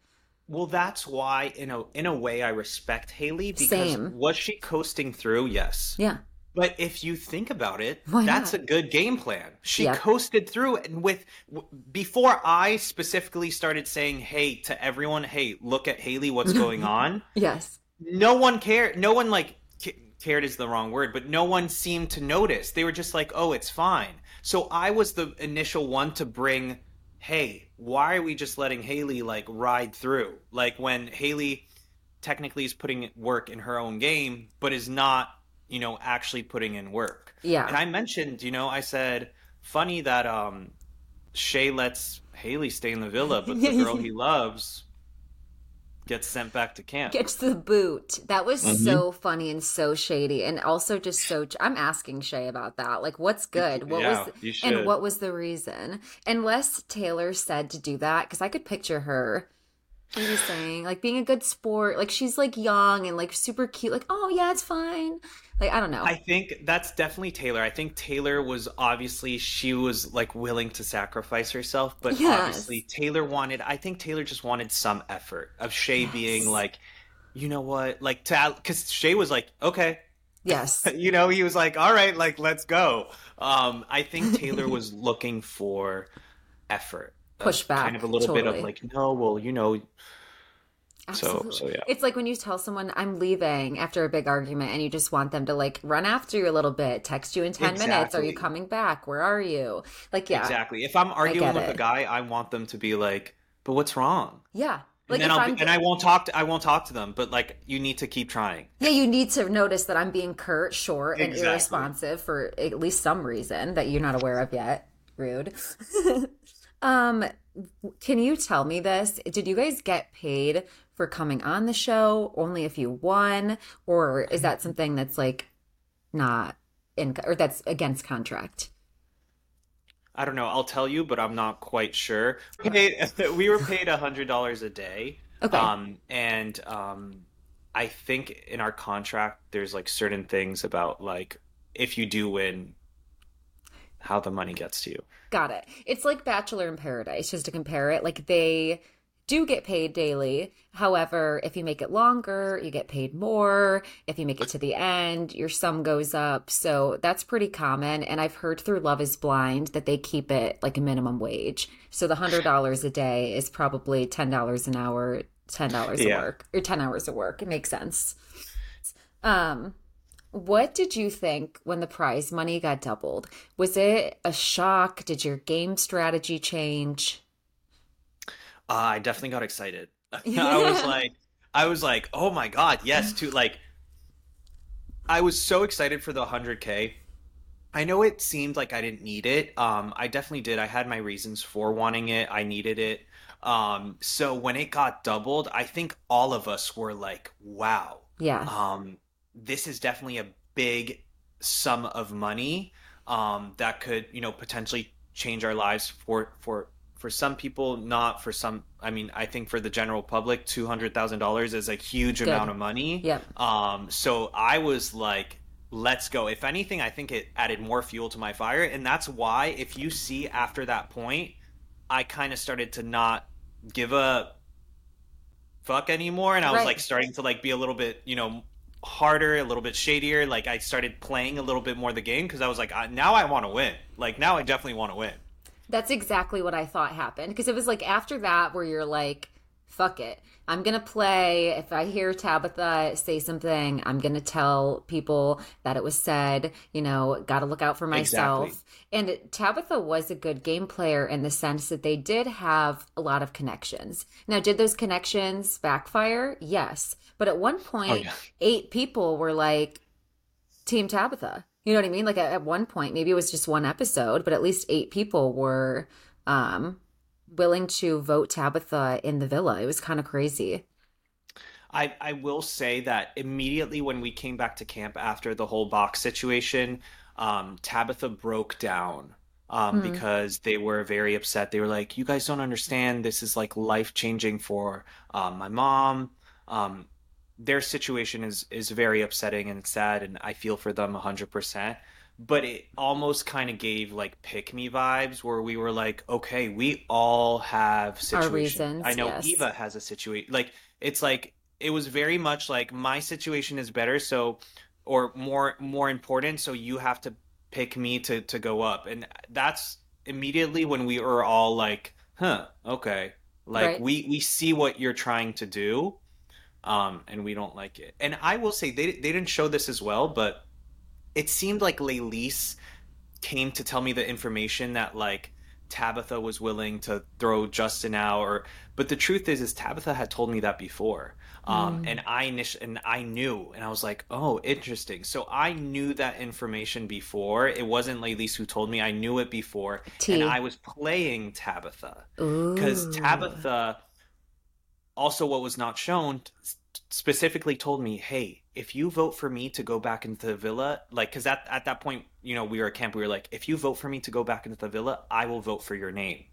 Well, that's why in a in a way I respect Haley because Same. was she coasting through? Yes. Yeah. But if you think about it, Why that's not? a good game plan. She Yeah. coasted through and with before I specifically started saying, "Hey" to everyone, "Hey, look at Haley, what's going on?" Yes. No one cared. No one like cared is the wrong word, but no one seemed to notice. They were just like, "Oh, it's fine." So I was the initial one to bring, "Hey, why are we just letting Haley like ride through?" Like when Haley technically is putting work in her own game, but is not, you know, actually putting in work. Yeah. And I mentioned, you know, I said, funny that um Shay lets Haley stay in the villa, but the girl he loves gets sent back to camp. Gets the boot. That was Mm-hmm. so funny and so shady, and also just so. I'm asking Shay about that. Like, what's good? What Yeah, was you and what was the reason? Unless Taylor said to do that, because I could picture her. Maybe saying like being a good sport, like she's like young and like super cute, like oh yeah, it's fine. Like I don't know. I think that's definitely Taylor. I think Taylor was obviously she was like willing to sacrifice herself, but Yes. obviously Taylor wanted I think Taylor just wanted some effort of Shay being like, you know what? Like to cuz Shay was like, "Okay, yes, you know he was like all right like let's go um i think taylor was looking for effort Pushback, kind of a little bit of like no well you know absolutely. so, yeah. It's like when you tell someone I'm leaving after a big argument, and you just want them to like run after you a little bit, text you in ten minutes. Are you coming back? Where are you? Like yeah, exactly if i'm arguing with a guy i want them to be like but what's wrong yeah. Like and then I'll be, and I won't talk to I won't talk to them, but like you need to keep trying. Yeah, you need to notice that I'm being curt, short, and Exactly. irresponsive for at least some reason that you're not aware of yet. Rude. um, can you tell me this? Did you guys get paid for coming on the show only if you won, or is that something that's like not in or that's against contract? I don't know. I'll tell you, but I'm not quite sure. Paid, we were paid a hundred dollars a day. Okay. Um, and um, I think in our contract, there's like certain things about like if you do win, how the money gets to you. Got it. It's like Bachelor in Paradise, just to compare it. Like they do get paid daily. However, if you make it longer, you get paid more. If you make it to the end, your sum goes up. So that's pretty common. And I've heard through Love is Blind that they keep it like a minimum wage. So the $100 a day is probably $10 an hour, $10 a Yeah. work, or 10 hours of work. It makes sense. Um, what did you think when the prize money got doubled? Was it a shock? Did your game strategy change? Uh, I definitely got excited. I was like, I was like, oh my god, yes, to like. I was so excited for the 100k. I know it seemed like I didn't need it. Um, I definitely did. I had my reasons for wanting it. I needed it. Um, so when it got doubled, I think all of us were like, wow. Yeah. Um, this is definitely a big sum of money um, that could, you know, potentially change our lives for for for some people, not for some. I mean, I think for the general public, two hundred thousand dollars is a huge Good. amount of money. Yeah. Um. So I was like, let's go. If anything, I think it added more fuel to my fire, and that's why if you see after that point, I kind of started to not give a fuck anymore, and I was like starting to like be a little bit, you know, harder, a little bit shadier. Like I started playing a little bit more the game because I was like, now I want to win. Like now I definitely want to win. That's exactly what I thought happened because it was like after that where you're like, fuck it. I'm going to play. If I hear Tabitha say something, I'm going to tell people that it was said, you know, got to look out for myself. Exactly. And Tabitha was a good game player in the sense that they did have a lot of connections. Now, did those connections backfire? Yes. But at one oh, point, oh, yeah. eight people were like, Team Tabitha. You know what I mean? Like at, at one point, maybe it was just one episode, but at least eight people were um, willing to vote Tabitha in the villa. It was kind of crazy. I, I will say that immediately when we came back to camp after the whole box situation, um, Tabitha broke down um, mm-hmm. because they were very upset. They were like, "You guys don't understand. This is like life changing for um, my mom. Um, their situation is is very upsetting and sad, and I feel for them hundred percent." but it almost kind of gave like pick me vibes where we were like, okay, we all have situations. I know yes. Eva has a situation. Like it's like it was very much like my situation is better, so or more more important, so you have to pick me to to go up, and that's immediately when we were all like, huh, okay, like right. we we see what you're trying to do, um, and we don't like it. And I will say they they didn't show this as well, but it seemed like Laylis came to tell me the information that like Tabitha was willing to throw Justin out or but the truth is is Tabitha had told me that before. Um, mm. and I and I knew and I was like, "Oh, interesting." So I knew that information before. It wasn't Laylis who told me. I knew it before and I was playing Tabitha. Cuz Tabitha also what was not shown specifically told me, "Hey, if you vote for me to go back into the villa, like, because at, at that point, you know, we were at camp, we were like, if you vote for me to go back into the villa, I will vote for your name.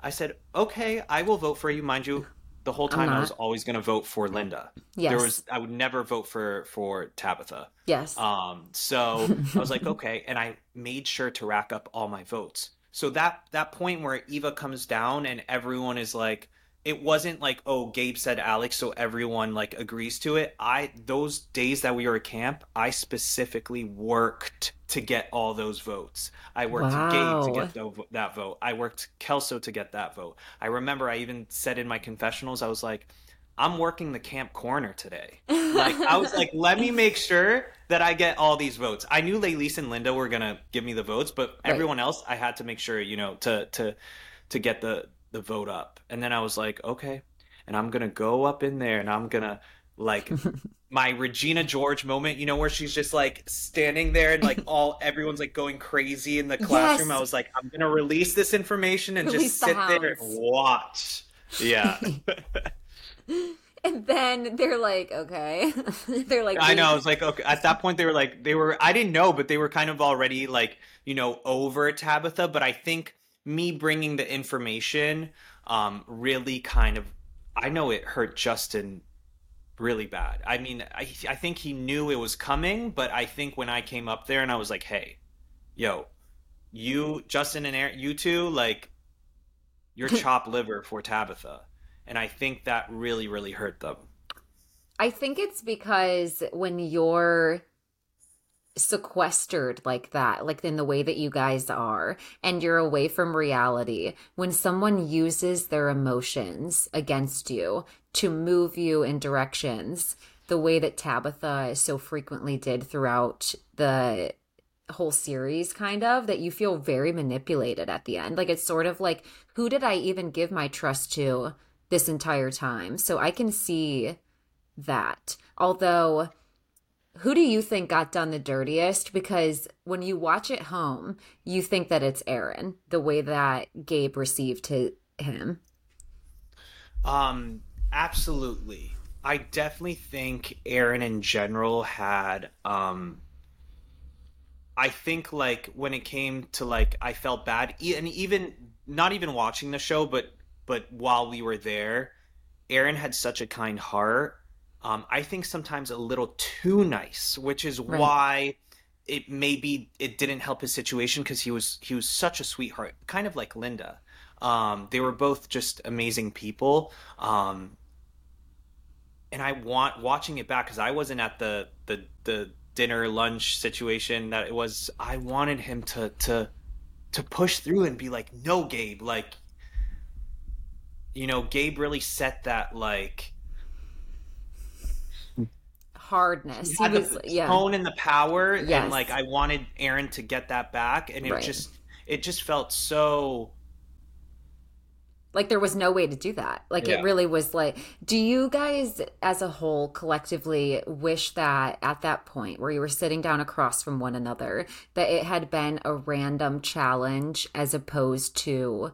I said, okay, I will vote for you. Mind you, the whole time I was always going to vote for Linda. Yes. There was, I would never vote for, for Tabitha. Yes. Um, so I was like, okay. And I made sure to rack up all my votes. So that, that point where Eva comes down and everyone is like, it wasn't like oh gabe said alex so everyone like agrees to it. I those days that we were at camp i specifically worked to get all those votes. I worked wow. gabe to get the, that vote. I worked kelso to get that vote. I remember i even said in my confessionals i was like i'm working the camp corner today. Like i was like let me make sure that i get all these votes. I knew Laylis and linda were gonna give me the votes but right. everyone else i had to make sure you know to to to get the the vote up. And then I was like, okay. And I'm going to go up in there and I'm going to like my Regina George moment, you know, where she's just like standing there and like all everyone's like going crazy in the classroom. Yes. I was like, I'm going to release this information and release just sit the there and watch. Yeah. and then they're like, okay. they're like, I know. I was like, okay. At that point, they were like, they were, I didn't know, but they were kind of already like, you know, over Tabitha. But I think me bringing the information um, really kind of I know it hurt Justin really bad. I mean, I I think he knew it was coming, but I think when I came up there and I was like, "Hey, yo, you Justin and Aaron, you two like you're chopped liver for Tabitha." And I think that really really hurt them. I think it's because when you're sequestered like that, like in the way that you guys are, and you're away from reality, when someone uses their emotions against you to move you in directions, the way that Tabitha so frequently did throughout the whole series, kind of, that you feel very manipulated at the end. Like it's sort of like, who did I even give my trust to this entire time? So I can see that. Although who do you think got done the dirtiest? Because when you watch it home, you think that it's Aaron, the way that Gabe received his, him. Um, absolutely. I definitely think Aaron in general had um I think like when it came to like I felt bad, and even not even watching the show, but but while we were there, Aaron had such a kind heart. Um, I think sometimes a little too nice, which is Right. why it maybe it didn't help his situation because he was he was such a sweetheart, kind of like Linda. Um, they were both just amazing people. Um, and I want watching it back because I wasn't at the the the dinner lunch situation that it was. I wanted him to to to push through and be like, "No, Gabe, like." You know, Gabe really set that like Hardness. he He was the yeah. tone and the power, and like I wanted Aaron to get that back, and it Right. just it just felt so like there was no way to do that like Yeah. it really was like do you guys as a whole collectively wish that at that point where you were sitting down across from one another that it had been a random challenge as opposed to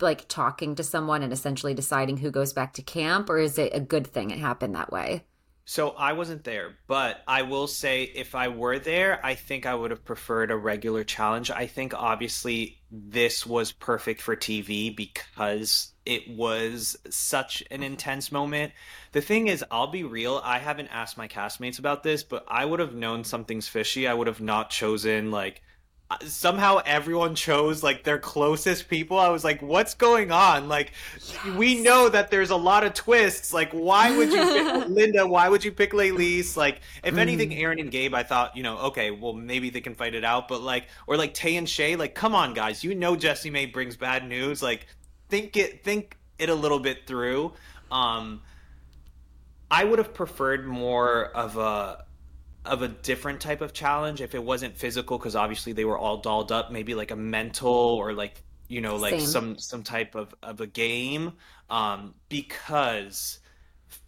like talking to someone and essentially deciding who goes back to camp or is it a good thing it happened that way So I wasn't there, but I will say if I were there, I think I would have preferred a regular challenge. I think obviously this was perfect for TV because it was such an mm-hmm. intense moment. The thing is, I'll be real, I haven't asked my castmates about this, but I would have known something's fishy. I would have not chosen like somehow everyone chose like their closest people. I was like, what's going on? Like we know that there's a lot of twists. Like, why would you pick Linda? Why would you pick Laylise? Like, if anything, Aaron and Gabe, I thought, you know, okay, well, maybe they can fight it out. But like, or like Tay and Shay, like, come on, guys, you know, Jesse May brings bad news. Like, think it, think it a little bit through. Um, I would have preferred more of a of a different type of challenge if it wasn't physical because obviously they were all dolled up maybe like a mental or like you know like Same. some some type of of a game um because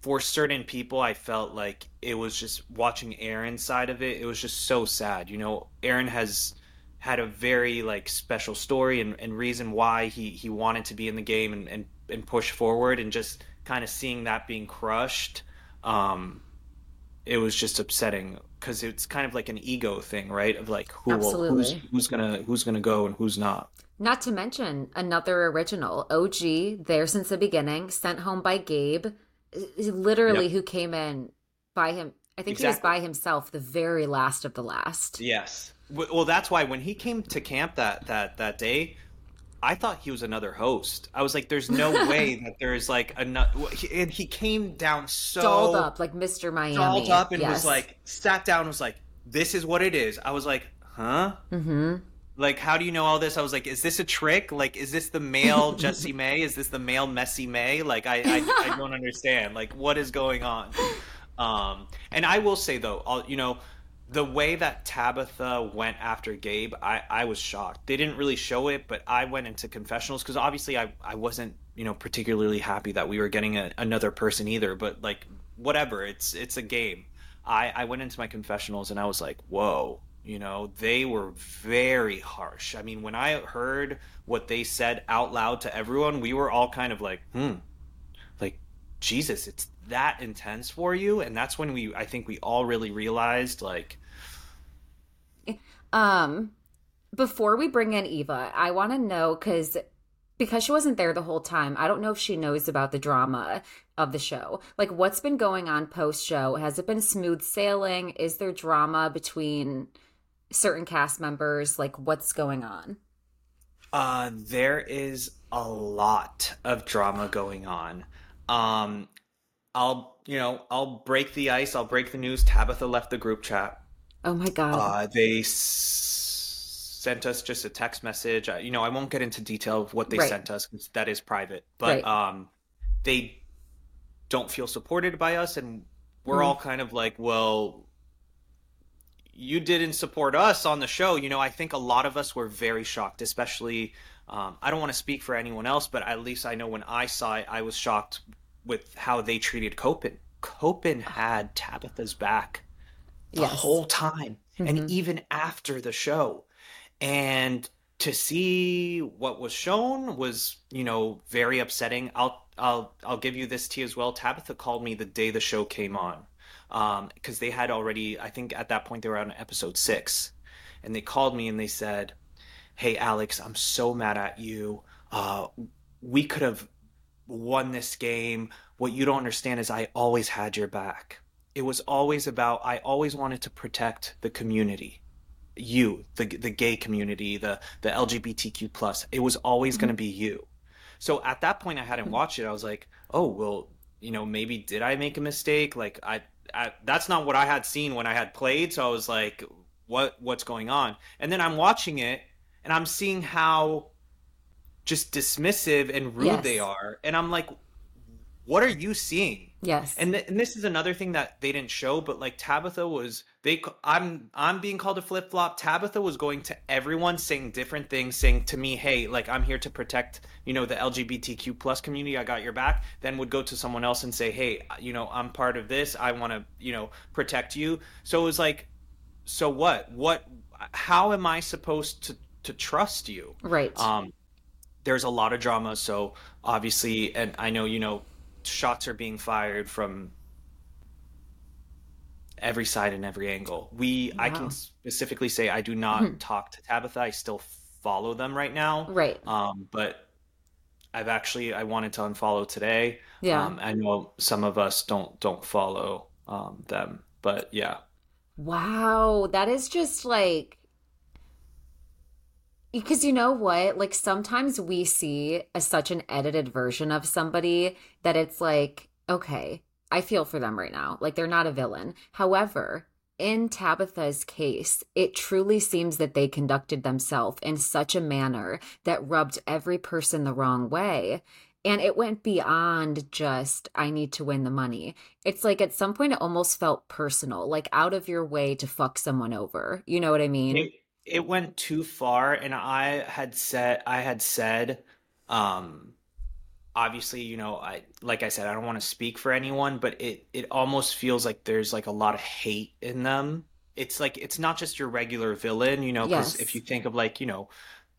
for certain people I felt like it was just watching Aaron's side of it it was just so sad you know Aaron has had a very like special story and, and reason why he he wanted to be in the game and and, and push forward and just kind of seeing that being crushed um it was just upsetting because it's kind of like an ego thing, right? Of like who will, who's who's gonna who's gonna go and who's not. Not to mention another original, OG, there since the beginning, sent home by Gabe, literally Yep. who came in by him. I think he was by himself, the very last of the last. Yes. Well, that's why when he came to camp that that that day, I thought he was another host. I was like, "There's no way that there's like another." And he came down so Dolled up like Mr. Miami. dolled up and Yes. was like, sat down, and was like, "This is what it is." I was like, "Huh." hmm like how do you know all this i was like is this a trick like is this the male jesse may is this the male messy may like i i, I don't understand like what is going on um and i will say though I'll, you know the way that tabitha went after gabe i i was shocked. They didn't really show it but i went into confessionals because obviously i i wasn't you know particularly happy that we were getting a, another person either but like whatever it's it's a game. I i went into my confessionals and i was like whoa you know they were very harsh. I mean when i heard what they said out loud to everyone we were all kind of like hmm like jesus it's that intense for you and that's when we i think we all really realized like Um, before we bring in Eva, I want to know because because she wasn't there the whole time. I don't know if she knows about the drama of the show. Like, what's been going on post show? Has it been smooth sailing? Is there drama between certain cast members? Like, what's going on? Uh, there is a lot of drama going on. Um, I'll, you know, I'll break the ice. I'll break the news. Tabitha left the group chat. Oh my god! Uh, they s- sent us just a text message. Uh, you know, I won't get into detail of what they Right. sent us because that is private. But Right. um, they don't feel supported by us, and we're Mhm. all kind of like, well, you didn't support us on the show. You know, I think a lot of us were very shocked, especially. Um, I don't want to speak for anyone else, but at least I know when I saw it, I was shocked with how they treated Copen. Copen had Tabitha's back the Yes. whole time Mhm. and even after the show and to see what was shown was you know very upsetting i'll i'll i'll give you this tea as well tabitha called me the day the show came on um because they had already i think at that point they were on episode six and they called me and they said, "Hey, Alex, I'm so mad at you. Uh, we could have won this game. What you don't understand is I always had your back. It was always about I always wanted to protect the community." you the the gay community the the lgbtq plus it was always mm-hmm. going to be you so at that point i hadn't mm-hmm. watched it i was like oh well you know maybe did i make a mistake like I, I that's not what i had seen when i had played so i was like what what's going on and then i'm watching it and i'm seeing how just dismissive and rude yes. they are. And i'm like what are you seeing? Yes. And, th- and this is another thing that they didn't show but like tabitha was they i'm i'm being called a flip-flop. Tabitha was going to everyone saying different things saying to me hey like i'm here to protect you know the lgbtq plus community. I got your back. Then would go to someone else and say hey you know i'm part of this. I want to you know protect you. So it was like so what? What how am i supposed to to trust you? Right. Um there's a lot of drama so obviously and i know you know shots are being fired from every side and every angle. We wow. I can specifically say I do not mm-hmm. talk to Tabitha. I still follow them right now. Right. Um, but I've actually I wanted to unfollow today. Yeah. Um, I know some of us don't don't follow um, them, but yeah. Wow, that is just like because you know what like sometimes we see a, such an edited version of somebody that it's like okay I feel for them right now. Like they're not a villain. However, in Tabitha's case, it truly seems that they conducted themselves in such a manner that rubbed every person the wrong way. And it went beyond just, I need to win the money. It's like at some point, it almost felt personal, like out of your way to fuck someone over. You know what I mean? It, went too far. And I had said, I had said, um, obviously you know i like i said i don't want to speak for anyone but it it almost feels like there's like a lot of hate in them it's like it's not just your regular villain you know because yes. if you think of like you know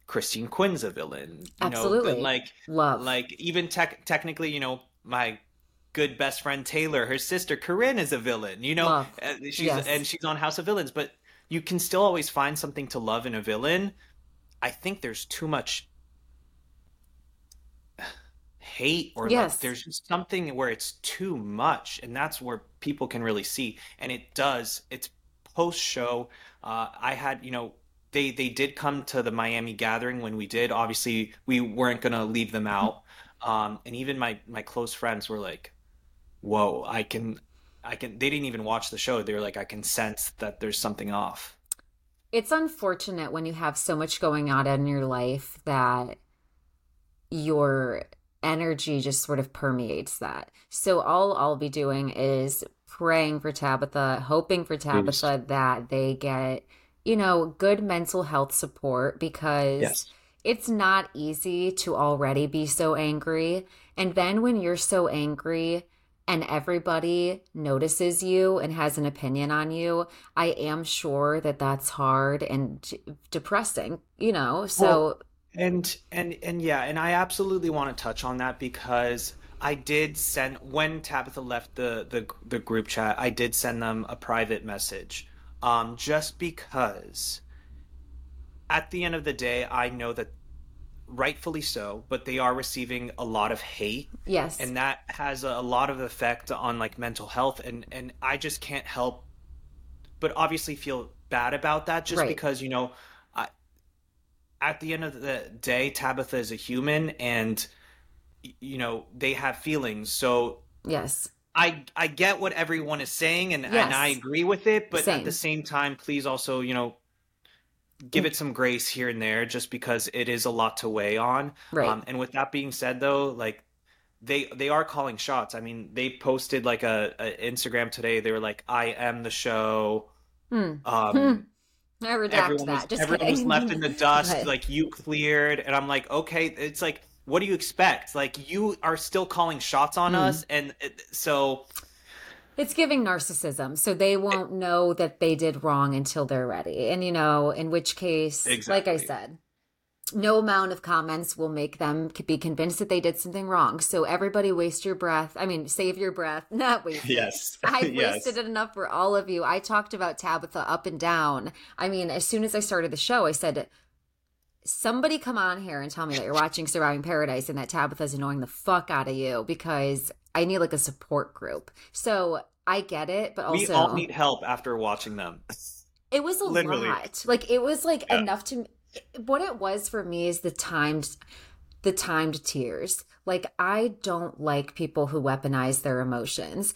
christine quinn's a villain you absolutely know, like love like even tech technically you know my good best friend taylor her sister corinne is a villain you know love. She's yes. and she's on house of villains but you can still always find something to love in a villain. I think there's too much hate or yes. like there's just something where it's too much and that's where people can really see. And it does. It's post show uh, i had you know they they did come to the miami gathering when we did. Obviously we weren't going to leave them out. Um, and even my my close friends were like whoa i can i can they didn't even watch the show they were like i can sense that there's something off it's unfortunate when you have so much going on in your life that you're energy just sort of permeates that. So all I'll be doing is praying for Tabitha, hoping for Tabitha Please. that they get, you know, good mental health support because yes. it's not easy to already be so angry. And then when you're so angry, and everybody notices you and has an opinion on you, I am sure that that's hard and depressing, you know? So well, and and and yeah, and I absolutely want to touch on that because I did send when Tabitha left the the the group chat, I did send them a private message. Um just because at the end of the day, I know that rightfully so, but they are receiving a lot of hate. Yes. And that has a, a lot of effect on like mental health and and I just can't help but obviously feel bad about that just right. because, you know, at the end of the day, Tabitha is a human, and you know they have feelings. So yes, I I get what everyone is saying, and yes. and I agree with it. But same. at the same time, please also you know give it some grace here and there, just because it is a lot to weigh on. Right. Um, and with that being said, though, like they they are calling shots. I mean, they posted like a, a Instagram today. They were like, "I am the show." Hmm. Um, hmm. I redact everyone that. Was, Just everyone kidding. was left in the dust, like you cleared, and I'm like, okay, it's like, what do you expect? Like you are still calling shots on mm. us, and it, so it's giving narcissism, so they won't know that they did wrong until they're ready, and you know, in which case, exactly. like I said, no amount of comments will make them be convinced that they did something wrong. So everybody waste your breath. I mean, save your breath, not waste Yes. I've Yes. wasted it enough for all of you. I talked about Tabitha up and down. I mean, as soon as I started the show, I said, somebody come on here and tell me that you're watching Surviving Paradise and that Tabitha's annoying the fuck out of you because I need like a support group. So I get it, but also we all need help after watching them. it was a Literally. lot. Like it was like Yeah. enough to what it was for me is the timed the timed tears. Like I don't like people who weaponize their emotions.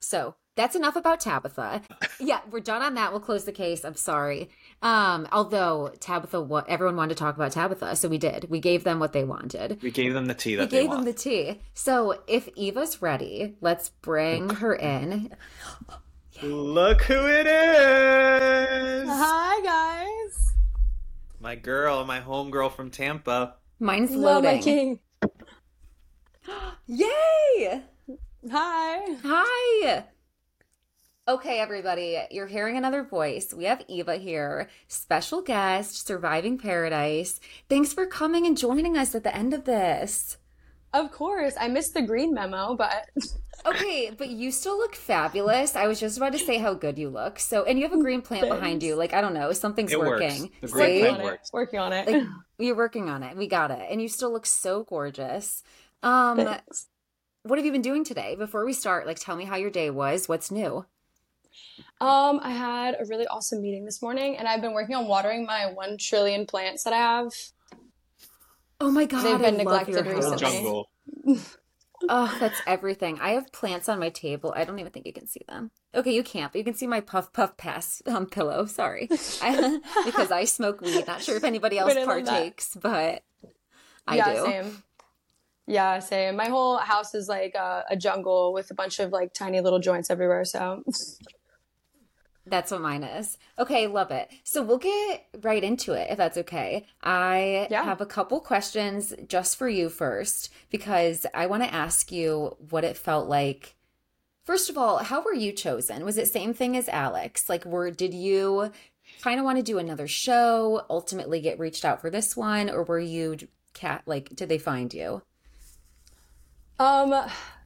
So that's enough about Tabitha. Yeah, we're done on that. We'll close the case. I'm sorry. Um, although Tabitha, what everyone wanted to talk about Tabitha, so we did. We gave them what they wanted. We gave them the tea that We they gave want. them the tea. So if Eva's ready, let's bring her in. Look who it is! Hi guys. My girl, my homegirl from Tampa. Mine's Hello, my loading. king. Yay! Hi. Hi. Okay, everybody, you're hearing another voice. We have Eva here, special guest, Surviving Paradise. Thanks for coming and joining us at the end of this. Of course, I missed the green memo, but Okay, but you still look fabulous. I was just about to say how good you look. So, and you have a green plant behind you. Like, I don't know, something's It works. working. The green plant working on works. it. Working on it. Like, you're working on it. We got it. And you still look so gorgeous. Um, Thanks. what have you been doing today? Before we start, like, tell me how your day was. What's new? Um, I had a really awesome meeting this morning, and I've been working on watering my one trillion plants that I have. Oh my god, They've been I love neglected your recently. Jungle. Oh, that's everything. I have plants on my table. I don't even think you can see them. Okay, you can't, but you can see my puff puff pass um, pillow. Sorry, I, because I smoke weed. Not sure if anybody else Wait, I love that. partakes, but I yeah, do. same. Yeah, same. My whole house is like a, a jungle with a bunch of like tiny little joints everywhere. So That's what mine is. Okay, love it. So we'll get right into it if that's okay. I Yeah. have a couple questions just for you first because I want to ask you what it felt like. First of all, how were you chosen? Was it same thing as Alex? Like were did you kind of want to do another show, ultimately get reached out for this one or were you cat like did they find you? Um,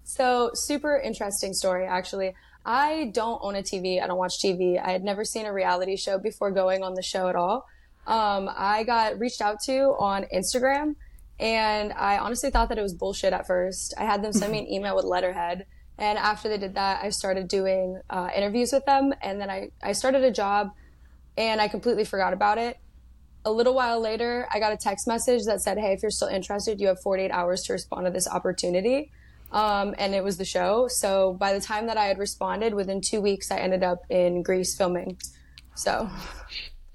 so super interesting story actually. I don't own a TV. I don't watch TV. I had never seen a reality show before going on the show at all. Um, I got reached out to on Instagram and I honestly thought that it was bullshit at first. I had them send me an email with letterhead. And after they did that, I started doing uh, interviews with them. And then I, I started a job and I completely forgot about it. A little while later, I got a text message that said, Hey, if you're still interested, you have 48 hours to respond to this opportunity. Um, and it was the show. So by the time that I had responded, within two weeks, I ended up in Greece filming. So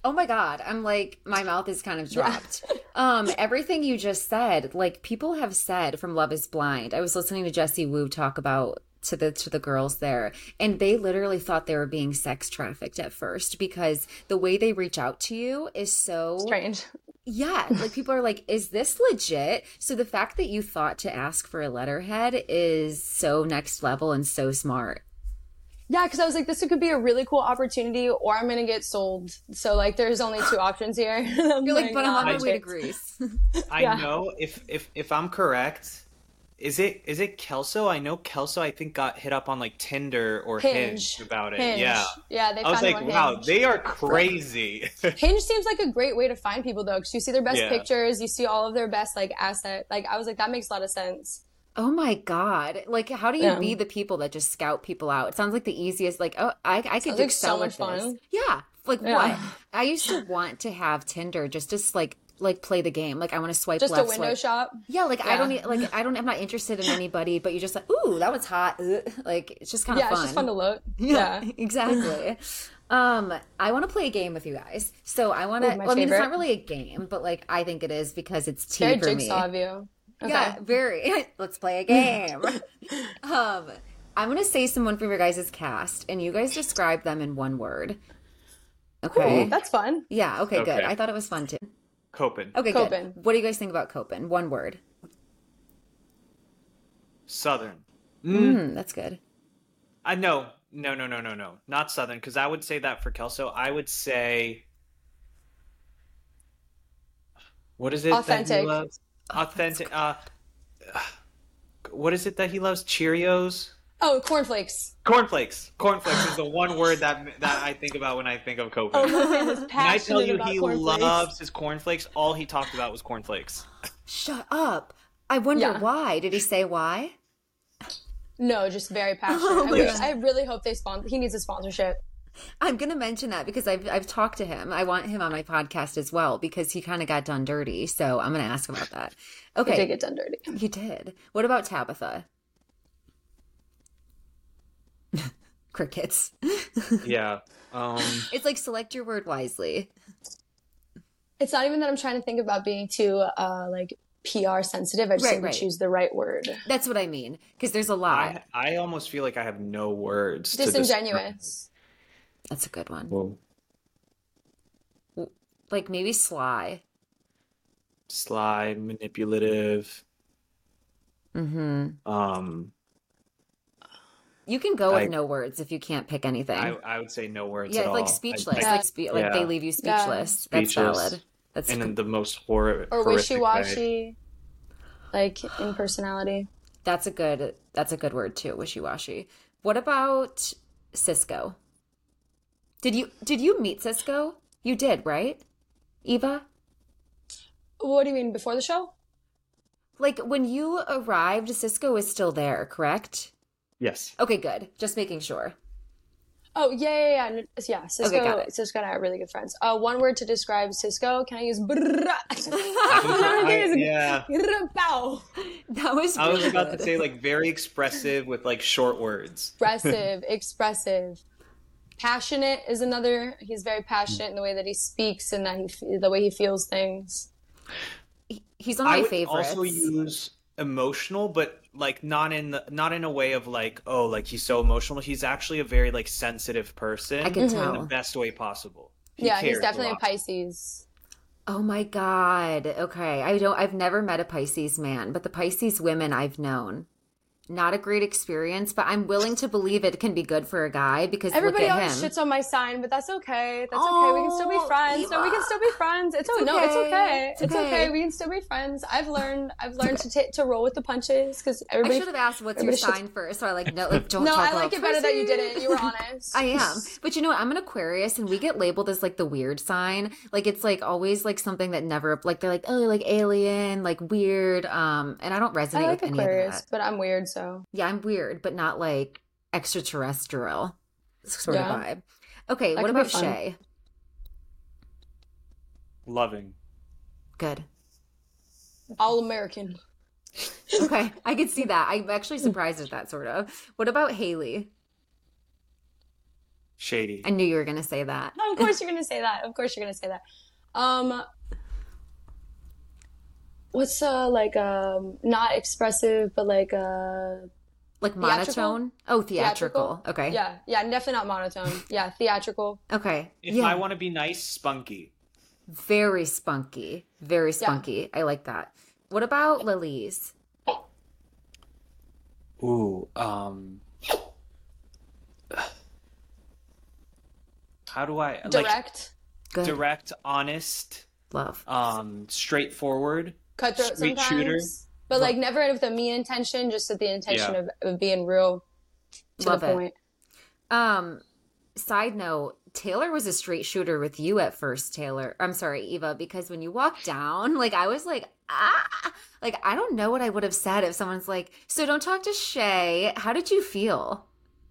Oh my god, I'm like my mouth is kind of dropped. um everything you just said, like people have said from Love is Blind. I was listening to Jesse Wu talk about to the to the girls there and they literally thought they were being sex trafficked at first because the way they reach out to you is so strange. Yeah, like people are like, is this legit? So the fact that you thought to ask for a letterhead is so next level and so smart. Yeah, because I was like, this could be a really cool opportunity, or I'm gonna get sold. So like, there's only two options here. I'm You're like, but I'm on my way to. Greece. I Yeah. know if if if I'm correct, is it is it Kelso? I know Kelso. I think got hit up on like Tinder or Hinge, Hinge. about it. Hinge. Yeah, yeah. They I was like, him wow, Hinge. they are crazy. Hinge seems like a great way to find people though, because you see their best Yeah. pictures, you see all of their best like asset. Like I was like, that makes a lot of sense. Oh my god! Like, how do you Yeah. be the people that just scout people out? It sounds like the easiest. Like, oh, I, I could Sounds do like so much with this. fun. Yeah, like Yeah. what? I used to want to have Tinder just to like like play the game. Like, I want to swipe Just a left, window swipe. shop. Yeah, like I don't need, like I don't. I'm not interested in anybody, but you just like, ooh, that was hot. Ugh. Like, it's just kind of Yeah, fun. it's just fun to look. Yeah, Yeah. exactly. um, I want to play a game with you guys. So I want to. Well, I mean, it's not really a game, but like I think it is because it's tea Very for me. jigsaw of you. Okay. Yeah, very. Let's play a game. um, I'm gonna say someone from your guys' cast, and you guys describe them in one word. Okay. Ooh, that's fun. yeah. Okay. Good. I thought it was fun too. Copen, Okay. Copen. Good. What do you guys think about Copen? One word. Southern. Mm, that's good. I know, no, no, no, no, no, not Southern, because I would say that for Kelso. I would say What is it that he loves? Authentic. Uh, what is it that he loves? Cheerios. Oh, cornflakes. Cornflakes. Cornflakes is the one word that that I think about when I think of Kobe. Oh, my man is Can I tell you, he cornflakes. loves his cornflakes. All he talked about was cornflakes. Shut up. I wonder Yeah. why. Did he say why? No, just very passionate. Oh I, my wish, I really hope they sponsor. He needs a sponsorship. I'm gonna mention that because I've I've talked to him. I want him on my podcast as well because he kind of got done dirty. So I'm gonna ask about that. Okay. He did Okay, get done dirty. you did. What about Tabitha? Crickets. Yeah. Um. It's like select your word wisely. It's not even that I'm trying to think about being too uh, like PR sensitive. I just Right, need right. to choose the right word. That's what I mean because there's a lot. I I almost feel like I have no words. to Disingenuous. That's a good one. Well, Like maybe sly. Sly, manipulative. Mm-hmm. Um. You can go with I- no words if you can't pick anything. I, I would say no words yeah, at all. like I- speechless. I- like spe- like they leave you Yeah. speechless. That's Speechless. valid. That's and in the most horror Or wishy washy, like in personality. That's a good that's a good word too, wishy-washy. What about Cisco? Did you did you meet Cisco? You did, right? Eva? What do you mean before the show? Like when you arrived, Cisco is still there, correct? Yes. Okay, good. Just making sure. Oh yeah, yeah, yeah. Yeah Cisco, got it. Cisco and I are really good friends. Uh, one word to describe Cisco. Can I use? I- yeah. That was I was about good. to say like very expressive with like short words. Expressive, expressive. Passionate is another. He's very passionate in the way that he speaks and that he the way he feels things. He's one of I my would favorites. also use emotional, but like not in the not in a way of like oh like he's so emotional. He's actually a very like sensitive person. I can tell in the best way possible. He yeah, he's cares definitely a lot. Pisces. Oh my god. Okay. I don't I've never met a Pisces man, but the Pisces women I've known. Not a great experience, but I'm willing to believe it can be good for a guy because Everybody look at always him. shits on my sign, but that's okay. That's okay. We can still be Oh, friends. No, we can still be friends. It's, It's oh, no, it's okay. okay. It's It's, okay. okay. We can still be friends. I've learned. I've learned to ta- to roll with the punches because I everybody. should have asked what's your should- sign first, so I like no like don't no, I like it better that you didn't. You were honest. I am. But you know what? I'm an Aquarius and we get labeled as like the weird sign. Like it's like always like something that never like they're like, oh like alien, like weird. Um and I don't resonate I like with any of Aquarius, that. but I'm weird, so Yeah, I'm weird, but not like extraterrestrial sort Yeah. of vibe. Okay, That what about. Shay? Loving. Good. all American. Okay, I could see that. I'm actually surprised at that sort of. What about Haley? Shady. I knew you were gonna say that. Of course you're gonna say that. Of course you're gonna say that. Um, what's uh like um not expressive, but like uh Like Theatrical? monotone? Oh, theatrical. Okay. Yeah, yeah, definitely not monotone. Yeah, theatrical. Okay. If yeah. I want to be nice, spunky. Very spunky. Very spunky. I like that. What about Lily's? Ooh, um How do I like Direct, Good. direct, honest, Love. um straightforward? Cutthroat Straight sometimes, shooter. but like never with a mean intention, just with the intention Yeah. of, of being real to Love the it. point. Um, side note, Taylor was a straight shooter with you at first, Taylor. I'm sorry, Eva, because when you walked down, like I was like, ah, like I don't know what I would have said if someone's like, so don't talk to Shay. How did you feel?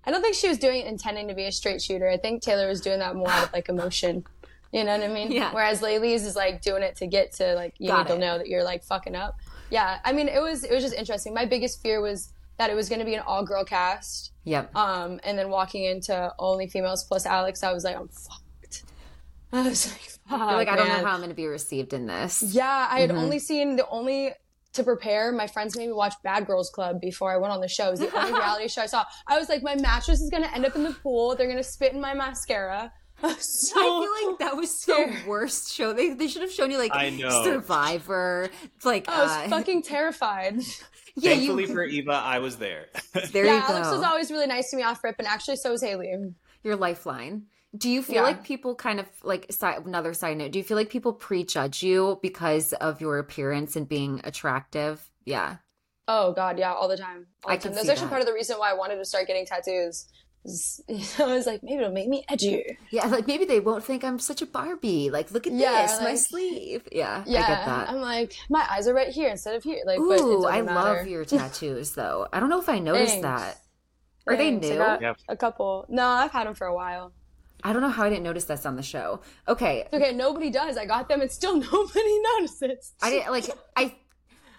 I don't think she was doing it intending to be a straight shooter. I think Taylor was doing that more out of like emotion. You know what I mean? Yeah. Whereas Laylee's is like doing it to get to like you Got need it. to know that you're like fucking up. Yeah. I mean, it was it was just interesting. My biggest fear was that it was going to be an all girl cast. Yep. Um, and then walking into only females plus Alex, I was like, I'm fucked. I was like, fuck. You're like, I don't know how I'm going to be received in this. Yeah, I had Mhm. only seen the only to prepare. My friends made me watch Bad Girls Club before I went on the show. It was the only reality show I saw. I was like, my mattress is gonna end up in the pool. They're gonna spit in my mascara. So, I feel like that was the scared. worst show. They, they should have shown you like I know. Survivor. Like I was uh, fucking terrified. yeah, Thankfully you for Eva, I was there. there yeah, you go. Alex was always really nice to me off rip, and actually so was Haley. Your lifeline. Do you feel Yeah. like people kind of like si- another side note? Do you feel like people prejudge you because of your appearance and being attractive? Yeah. Oh God, yeah, all the time. All I the can time. That's see actually that. part of the reason why I wanted to start getting tattoos. Is- I was like, maybe it'll make me edgier. Yeah, like maybe they won't think I'm such a Barbie. Like, look at Yeah, this, my sleeve. Yeah, Yeah, I get that. I'm like, my eyes are right here instead of here. Like, but it Ooh, I matter. love your tattoos though. I don't know if I noticed Thanks. that. Are they Thanks. I new? Yep. A couple. No, I've had them for a while. I don't know how I didn't notice this on the show. Okay, Okay, nobody does. I got them, and still nobody notices. I didn't like I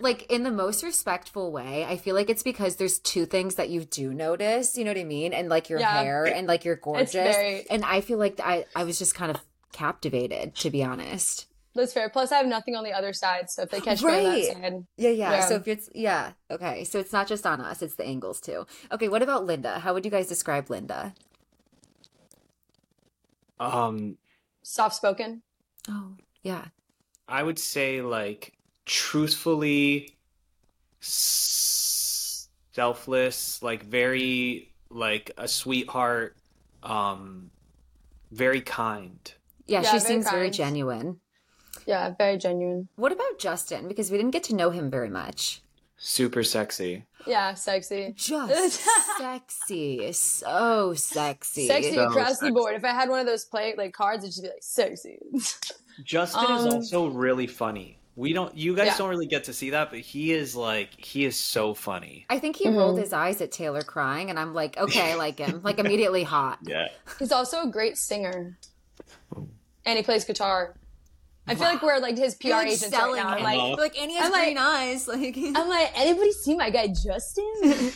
like in the most respectful way. I feel like it's because there's two things that you do notice. You know what I mean? And like your Yeah. hair and like you're gorgeous. very- And I feel like I I was just kind of captivated to be honest. That's fair. Plus, I have nothing on the other side, so if they catch me on that side, Yeah, yeah. Yeah. So if it's yeah, okay. So it's not just on us; it's the angles too. Okay, what about Linda? How would you guys describe Linda? Um, soft spoken. Oh, yeah. I would say like truthfully selfless, like very like a sweetheart, um, very kind. Yeah, Yeah, she very seems very genuine. Yeah, very genuine. What about Justin? Because we didn't get to know him very much. Super sexy. Yeah, sexy. Just sexy, so sexy. Sexy So across the board. If I had one of those play like cards, it'd just be like sexy. Justin is Um, also really funny. We don't you guys Yeah. don't really get to see that, but he is like he is so funny. I think he Mm-hmm. rolled his eyes at Taylor crying, and I'm like, okay, I like him. Like immediately hot. Yeah. He's also a great singer, and he plays guitar. I feel like we're like his PR You're, like, agents right selling now. I'm like, Uh-huh. like, and he has I'm like- green eyes. Like, I'm like, anybody see my guy Justin?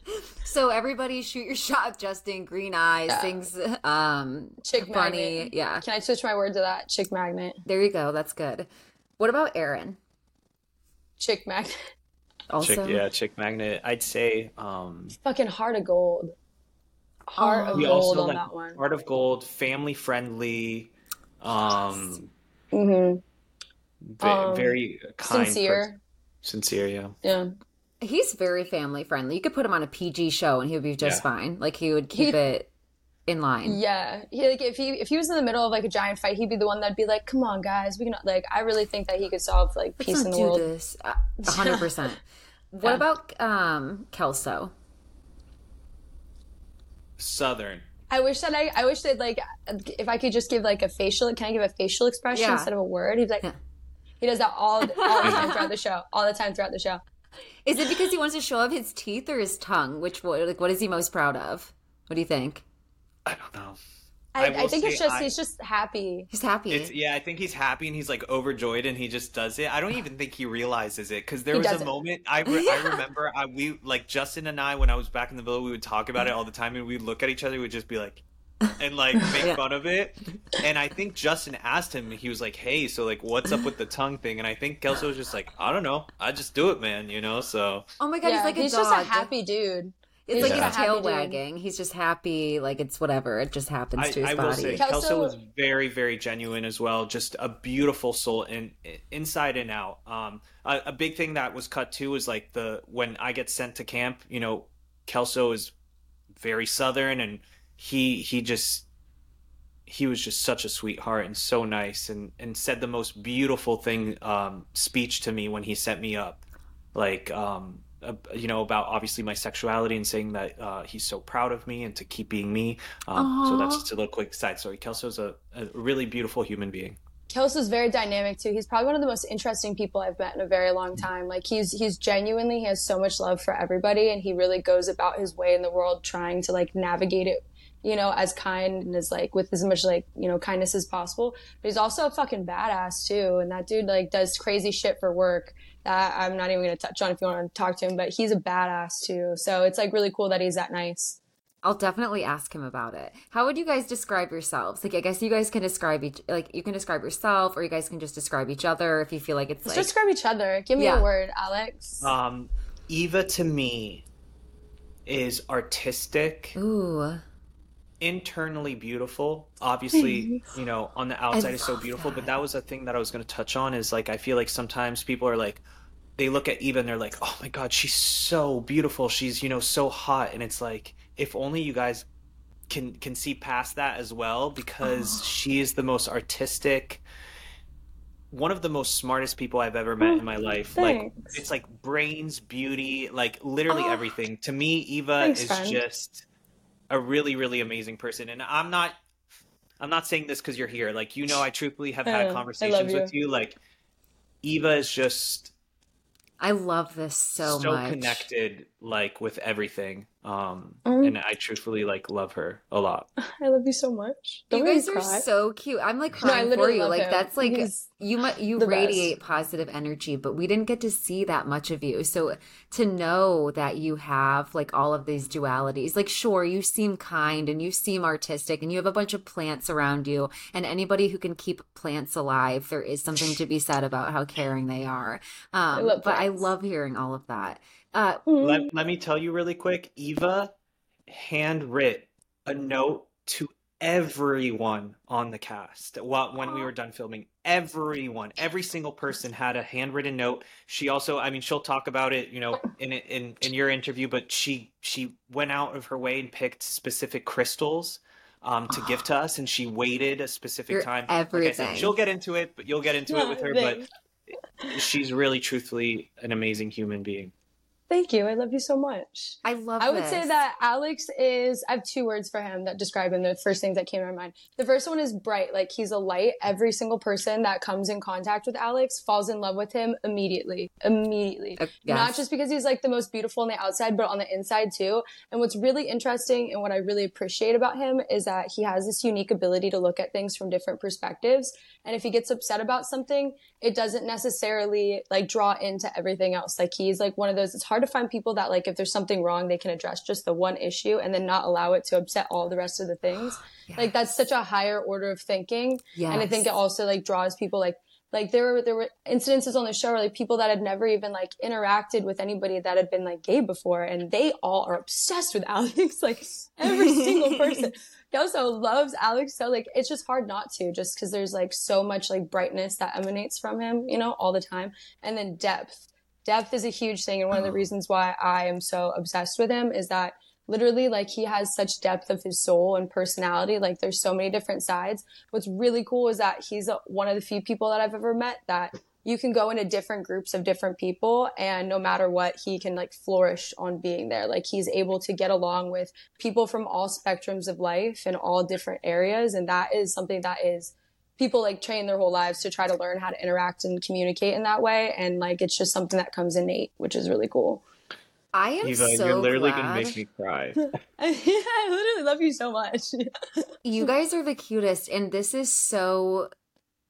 so everybody shoot your shot. Justin, green eyes, Yeah. sings um Chick funny. magnet. Yeah, Can I switch my word to that? Chick magnet. there you go. That's good. What about Aaron? Chick magnet. Also, Chick yeah, chick magnet. I'd say um Fucking heart of gold. Heart Oh. of gold also on like that one. Heart of Gold, family friendly, um hmm ve- Um, very kind Sincere. person. Sincere, yeah. Yeah. he's very family friendly. You could put him on a PG show, and he would be just Yeah. fine. Like he would keep He- it in line. Yeah, he like if he if he was in the middle of like a giant fight, he'd be the one that'd be like, "Come on, guys, we can." Like, I really think that he could solve like Let's peace not in the do world. this. A hundred percent. What Yeah. about um Kelso? Southern. I wish that I I wish that like if I could just give like a facial. Can I give a facial expression Yeah. instead of a word? He's like, Yeah. he does that all all the time throughout the show. All the time throughout the show. Is it because he wants to show off his teeth or his tongue? Which one- like what is he most proud of? What do you think? I don't know. I, I I, will think it's just I- he's just happy. He's happy. It's yeah, I think he's happy and he's like overjoyed and he just does it. I don't even think he realizes it because there He was a doesn't. moment I, re- I remember I we like Justin and I when I was back in the villa we would talk about it all the time and we'd look at each other we'd just be like and like make Yeah. fun of it. And I think Justin asked him he was like, "Hey, so like what's up with the tongue thing?" And I think Kelso was just like, "I don't know. I just do it, man, you know." So oh my god, yeah, he's like a he's dog. just a happy dude. It's he's like just his tail happy dude. wagging. He's just happy. Like it's whatever. It just happens I, to his I body. will say Kelso- Kelso was very, very genuine as well. Just a beautiful soul in inside and out. Um, a, a big thing that was cut too is like the when I get sent to camp. You know, Kelso is very southern, and he he just he was just such a sweetheart and so nice, and and said the most beautiful thing um, speech to me when he set me up, like. Um, uh, you know about obviously my sexuality and saying that uh, he's so proud of me and to keep being me. Um, so that's just a little quick side story. Kelso's a, a really beautiful human being. Kelso's very dynamic too. He's probably one of the most interesting people I've met in a very long time. Like he's he's genuinely he has so much love for everybody and he really goes about his way in the world trying to like navigate it, you know, as kind and as like with as much like, you know, kindness as possible. But he's also a fucking badass too. And that dude like does crazy shit for work that I'm not even gonna touch on if you want to talk to him, but he's a badass too. So it's like really cool that he's that nice. I'll definitely ask him about it. How would you guys describe yourselves? Like, I guess you guys can describe each, like, you can describe yourself, or you guys can just describe each other if you feel like it's Let's like. describe each other. Give me Yeah. a word, Alex. Um, Eva to me is artistic, Ooh, internally beautiful. Obviously, you know, on the outside is so beautiful. But that. that was a thing that I was going to touch on. Is like I feel like sometimes people are like, they look at Eva and they're like, oh my god, she's so beautiful. She's you know so hot, and it's like if only you guys can can see past that as well because oh. she is the most artistic one of the most smartest people I've ever met in my oh, life. Like it's like brains, beauty, like literally Oh. everything. To me, Eva Thanks, is friend. just a really, really amazing person. And I'm not I'm not saying this because you're here. Like you know I truthfully have oh, I know. I had love conversations with you. Like Eva is just I love this so, so, much. connected like with everything. Um Mm. and I truthfully like love her a lot. I love you so much. Don't you guys me are so cute. I'm like No, I crying for literally you. Like him. that's like He's you mu- you the best. radiate positive energy, but we didn't get to see that much of you. So to know that you have like all of these dualities, like sure, you seem kind and you seem artistic and you have a bunch of plants around you and anybody who can keep plants alive, there is something to be said about how caring they are. Um love but I love hearing all of that. Uh Mm. Let, let me tell you really quick Eva handwrit a note to everyone on the cast while, when we were done filming. Everyone, every single person had a handwritten note. She also, I mean, she'll talk about it, you know, in in in your interview, but she she went out of her way and picked specific crystals um, to give to us, and she waited a specific You're time. Like I said, everything. she'll get into it, but you'll get into it with her. But she's really, truthfully, an amazing human being. Thank you. I love you so much. I love I would say that Alex is. I have two words for him that describe him. The first things that came to my mind. The first one is bright. Like he's a light. Every single person that comes in contact with Alex falls in love with him immediately. Immediately. Uh, Not just because he's like the most beautiful on the outside, but on the inside too. And what's really interesting and what I really appreciate about him is that he has this unique ability to look at things from different perspectives. And if he gets upset about something, it doesn't necessarily like draw into everything else. Like he's like one of those, it's hard to find people that like if there's something wrong, they can address just the one issue and then not allow it to upset all the rest of the things. Like that's such a higher order of thinking. yes. And I think it also like draws people like like there were there were incidences on the show where like people that had never even like interacted with anybody that had been like gay before and they all are obsessed with Alex like every single person also loves Alex so like it's just hard not to just because there's like so much like brightness that emanates from him you know all the time and then depth depth is a huge thing and one of the mm-hmm. reasons why I am so obsessed with him is that literally like he has such depth of his soul and personality. Like there's so many different sides. What's really cool is that he's a, one of the few people that i've ever met that you can go into different groups of different people and no matter what he can like flourish on being there. Like he's able to get along with people from all spectrums of life in all different areas and that is something that is people like train their whole lives to try to learn how to interact and communicate in that way and like it's just something that comes innate which is really cool I am Eva, so you're literally glad. gonna make me cry. I literally love you so much. You guys are the cutest, and this is so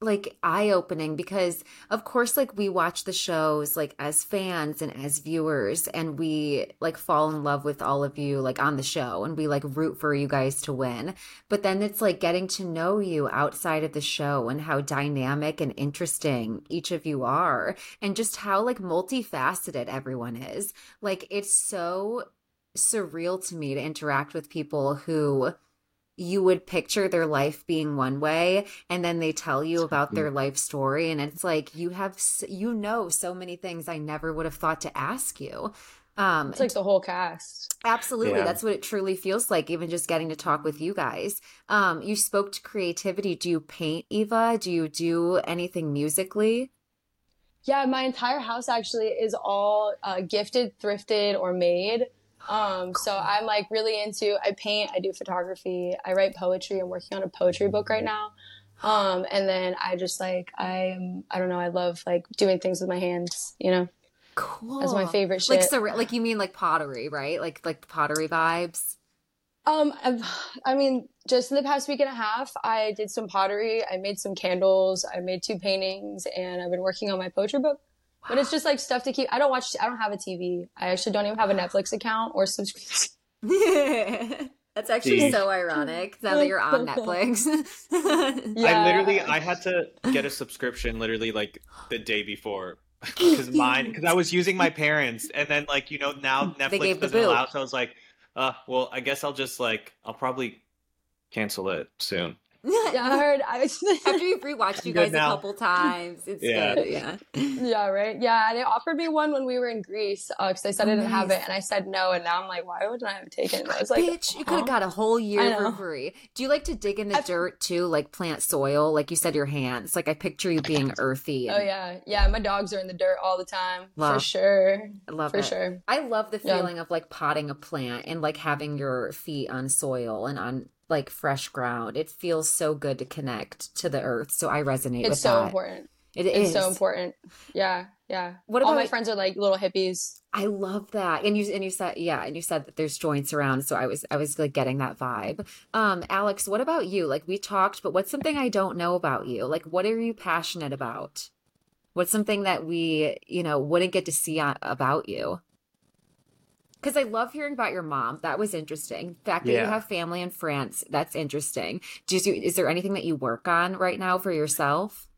like eye opening because, of course, like we watch the shows like as fans and as viewers, and we like fall in love with all of you like on the show, and we like root for you guys to win. But then it's like getting to know you outside of the show and how dynamic and interesting each of you are, and just how like multifaceted everyone is. Like it's so surreal to me to interact with people who you would picture their life being one way and then they tell you about their life story and it's like you have you know so many things i never would have thought to ask you um It's like the whole cast. absolutely Yeah. that's what it truly feels like even just getting to talk with you guys um you spoke to creativity do you paint eva do you do anything musically Yeah, my entire house actually is all uh, gifted, thrifted, or made. Um, so I'm like really into. I paint. I do photography. I write poetry. I'm working on a poetry book right now. Um, and then I just like I am. I don't know. I love like doing things with my hands. You know, cool that's my favorite like shit. like you mean like pottery right like like pottery vibes Um, I've, I mean, just in the past week and a half, I did some pottery. I made some candles. I made two paintings, and I've been working on my poetry book. But it's just like stuff to keep. I don't watch. I don't have a TV. I actually don't even have a Netflix account or subscription. That's actually See. so ironic now that you're on Netflix. Yeah. I literally I had to get a subscription literally like the day before because mine because I was using my parents and then like you know now Netflix gave the doesn't boot. allow so I was like uh well I guess I'll just like I'll probably cancel it soon Yeah, I heard. I, After you've rewatched you guys now. a couple times, it's Yeah. good. Yeah. yeah, right. Yeah, And they offered me one when we were in Greece uh, because I said Oh, I didn't have it, and I said no. And now I'm like, why wouldn't I have taken it? I was like, Bitch, you could have got a whole year know. for free. Do you like to dig in the I've- dirt too, like plant soil? Like you said, your hands. Like I picture you being earthy. Oh yeah, yeah. My dogs are in the dirt all the time for sure, I love for it. sure. I love the Yeah. feeling of like potting a plant and like having your feet on soil and on like fresh ground. It feels so good to connect to the earth. So I resonate with It's so that. important. It It's is so important. Yeah, yeah. What all my friends are like little hippies. I love that. And you and you said yeah, and you said that there's joints around, so I was I was like getting that vibe. Um Alex, what about you? Like we talked, but what's something I don't know about you? Like what are you passionate about? What's something that we, you know, wouldn't get to see on, about you? Cuz I love hearing about your mom. That was interesting. The fact that you have family in France, that's interesting. Do you, is there anything that you work on right now for yourself?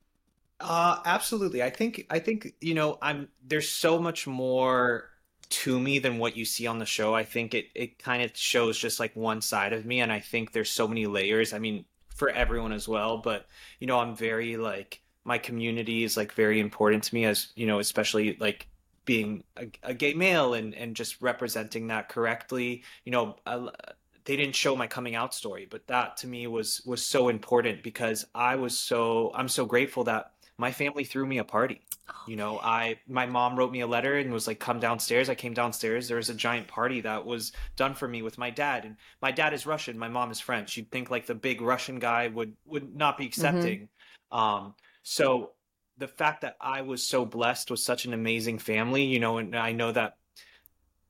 Uh, absolutely. I think I think you know I'm there's so much more to me than what you see on the show. I think it it kind of shows just like one side of me, and I think there's so many layers. I mean, for everyone as well, but you know, I'm very like my community is like very important to me as you know, especially like being a, a gay male and and just representing that correctly. You know, I, they didn't show my coming out story, but that to me was was so important because I was so I'm so grateful that my family threw me a party. You know, I my mom wrote me a letter and was like, "Come downstairs." I came downstairs. There was a giant party that was done for me with my dad, and my dad is Russian. My mom is French. You'd think like the big Russian guy would would not be accepting. Um, so the fact that I was so blessed with such an amazing family, you know, and I know that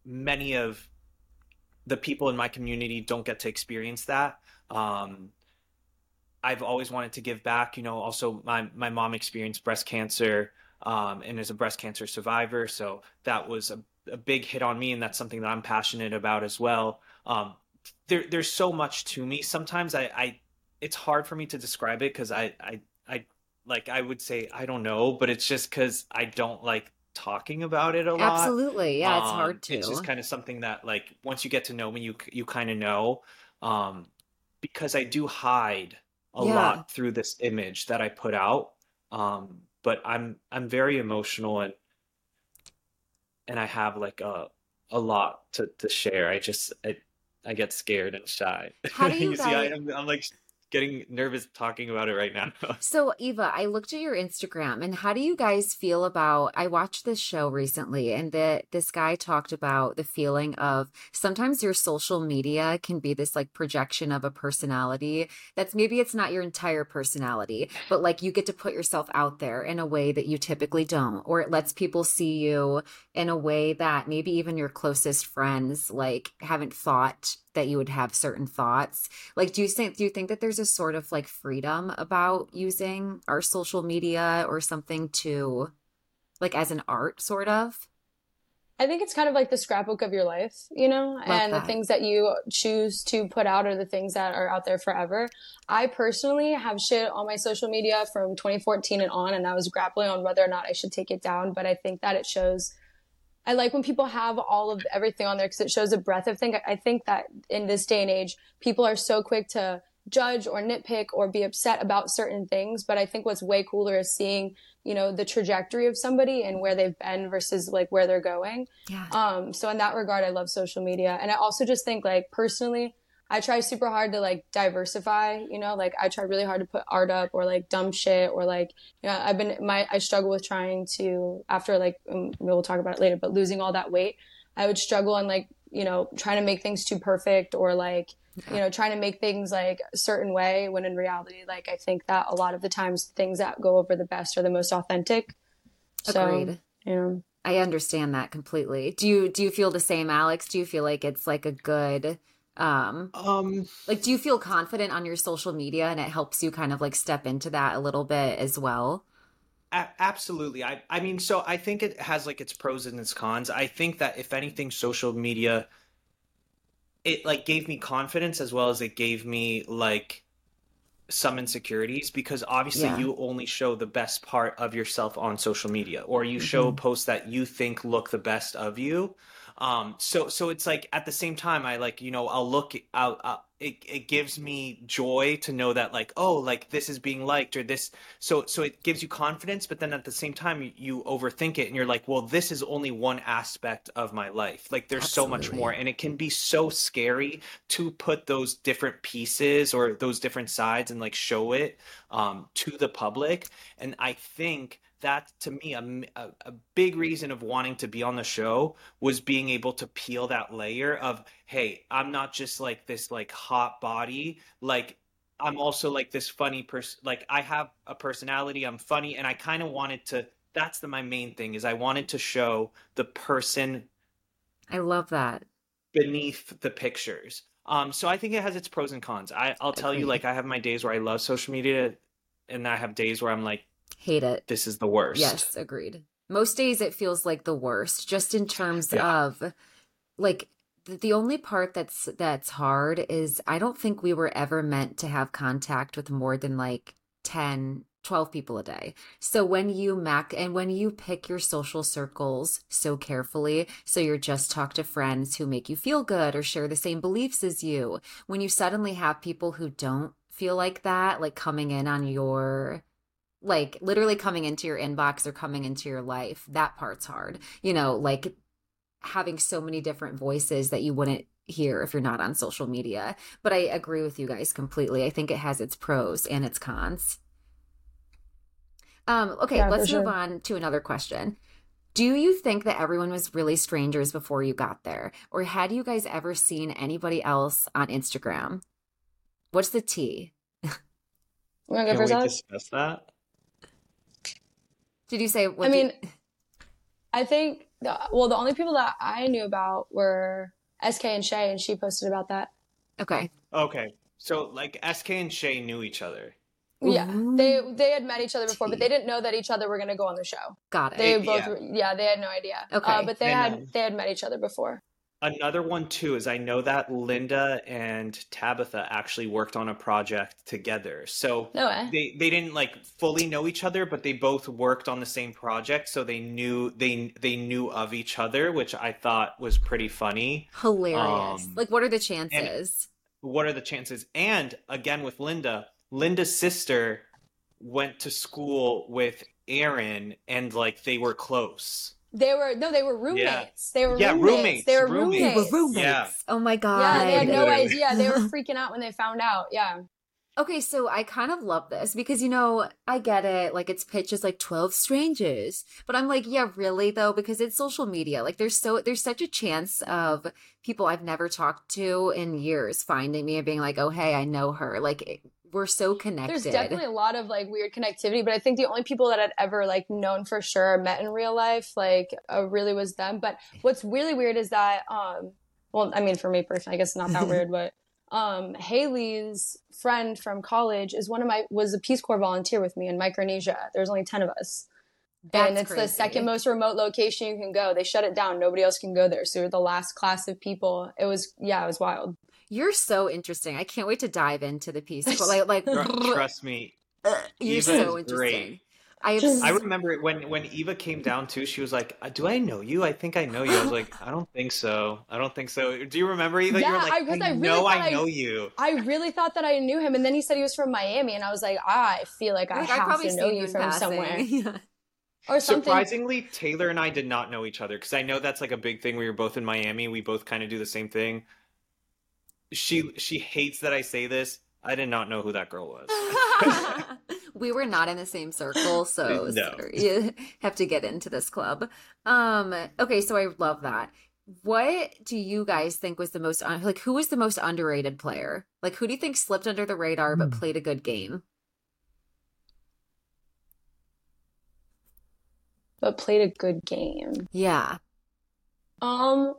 many of the people in my community don't get to experience that. Um, I've always wanted to give back. You know, also my my mom experienced breast cancer um, and is a breast cancer survivor, so that was a, a big hit on me, and that's something that I'm passionate about as well. Um, there, there's so much to me. Sometimes I, I it's hard for me to describe it because I, I, I like I would say I don't know, but it's just because I don't like talking about it a lot. Absolutely. Yeah, it's Um, hard to. It's just kind of something that, like, once you get to know me, you you kind of know, um, because I do hide a Yeah. lot through this image that I put out. Um, but I'm I'm very emotional and and I have like a a lot to to share. I just I I get scared and shy. How do you see, I, guys- I'm I'm like getting nervous talking about it right now. So, Eva, I looked at your Instagram, and how do you guys feel about? I watched this show recently, and that this guy talked about the feeling of sometimes your social media can be this like projection of a personality that's maybe it's not your entire personality, but like you get to put yourself out there in a way that you typically don't, or it lets people see you in a way that maybe even your closest friends like haven't thought that you would have certain thoughts like do you think do you think that there's a sort of like freedom about using our social media or something to like as an art sort of I think it's kind of like the scrapbook of your life, you know, and that. the things that you choose to put out are the things that are out there forever. I personally have shit on my social media from 2014 and on, and I was grappling on whether or not I should take it down. But I think that it shows. I like when people have all of everything on there because it shows a breadth of thing. I think that in this day and age, people are so quick to judge or nitpick or be upset about certain things. But I think what's way cooler is seeing, you know, the trajectory of somebody and where they've been versus like where they're going. yeah Um, so in that regard, I love social media. And I also just think like personally, I try super hard to like diversify, you know, like I try really hard to put art up or like dumb shit or like, you know, I've been, my, I struggle with trying to, after like, um, we'll talk about it later, but losing all that weight, I would struggle on like, you know, trying to make things too perfect or like, you know, trying to make things like a certain way when in reality, like I think that a lot of the times things that go over the best are the most authentic. So, agreed. you know, i understand that completely. Do you do you feel the same alex? Do you feel like it's like a good um Um, like do you feel confident on your social media and it helps you kind of like step into that a little bit as well A- absolutely. I I mean, so I think it has like its pros and its cons. I think that if anything, social media it like gave me confidence as well as it gave me like some insecurities because obviously Yeah. you only show the best part of yourself on social media or you show posts that you think look the best of you. Um so so it's like at the same time I like, you know, I'll look I'll, I'll it, it gives me joy to know that like oh like this is being liked or this so so it gives you confidence but then at the same time you, you overthink it and you're like well this is only one aspect of my life like there's Absolutely. so much more and it can be so scary to put those different pieces or those different sides and like show it um, to the public and i think that to me a, a, a, big reason of wanting to be on the show was being able to peel that layer of hey i'm not just like this like hot body like i'm also like this funny person like i have a personality i'm funny and i kind of wanted to that's the my main thing is i wanted to show the person i love that. beneath the pictures. Um so i think it has its pros and cons. I, i'll tell you like i have my days where i love social media and i have days where i'm like Hate it. This is the worst. Yes, agreed. Most days it feels like the worst, just in terms yeah. of like the only part that's that's hard is I don't think we were ever meant to have contact with more than like 10 12 people a day. So when you mac and when you pick your social circles so carefully, so you're just talk to friends who make you feel good or share the same beliefs as you, when you suddenly have people who don't feel like that, like coming in on your like literally coming into your inbox or coming into your life that part's hard. You know like having so many different voices that you wouldn't hear if you're not on social media. But i agree with you guys completely. I think it has its pros and its cons. Um okay yeah, let's move sure. on to another question. Do you think that everyone was really strangers before you got there? Or had you guys ever seen anybody else on instagram? What's the tea? Can we discuss that? Did you say? I mean, I think the, well, the only people that I knew about were SK and Shay, and she posted about that. Okay. Okay. So like SK and Shay knew each other. Yeah, they they had met each other before, but they didn't know that each other were going to go on the show. Got it. They both, yeah, yeah they had no idea. Okay, uh, but they, they had know. they had met each other before. Another one too is I know that Linda and Tabitha actually worked on a project together. So no they they didn't like fully know each other, but they both worked on the same project, so they knew they they knew of each other, which I thought was pretty funny. Hilarious. Um, like what are the chances? What are the chances? And again with Linda, Linda's sister went to school with Aaron and like they were close. They were no, they were roommates. Yeah. They were yeah, roommates. roommates. They were roommates. They were roommates. Yeah. Oh my god. Yeah, they had no idea. They were freaking out when they found out. Yeah. Okay, so I kind of love this because you know, I get it, like it's pitched as like 12 strangers. But I'm like, yeah, really though, because it's social media. Like there's so there's such a chance of people I've never talked to in years finding me and being like, "Oh, hey, I know her." Like we're so connected. There's definitely a lot of like weird connectivity, but I think the only people that I'd ever like known for sure met in real life like uh, really was them. But what's really weird is that um well, I mean for me personally, I guess not that weird, but um Haley's friend from college is one of my was a Peace Corps volunteer with me in Micronesia. There's only 10 of us. That's and it's crazy. the second most remote location you can go. They shut it down. Nobody else can go there. So we're the last class of people. It was yeah, it was wild. You're so interesting. I can't wait to dive into the piece. Like, like trust me, you're Eva so interesting. Great. I have... I remember when when Eva came down too. She was like, uh, "Do I know you? I think I know you." I was like, "I don't think so. I don't think so." Do you remember Eva? Yeah, you were like, I, I, I really know I know you. I really thought that I knew him, and then he said he was from Miami, and I was like, ah, "I feel like I, I have to know you from passing. somewhere." yeah. Or something. Surprisingly, Taylor and I did not know each other because I know that's like a big thing. We were both in Miami. We both kind of do the same thing she she hates that I say this. I did not know who that girl was. we were not in the same circle, so no. you have to get into this club. Um, okay, so I love that. What do you guys think was the most like who was the most underrated player? Like who do you think slipped under the radar but hmm. played a good game? But played a good game. Yeah. Um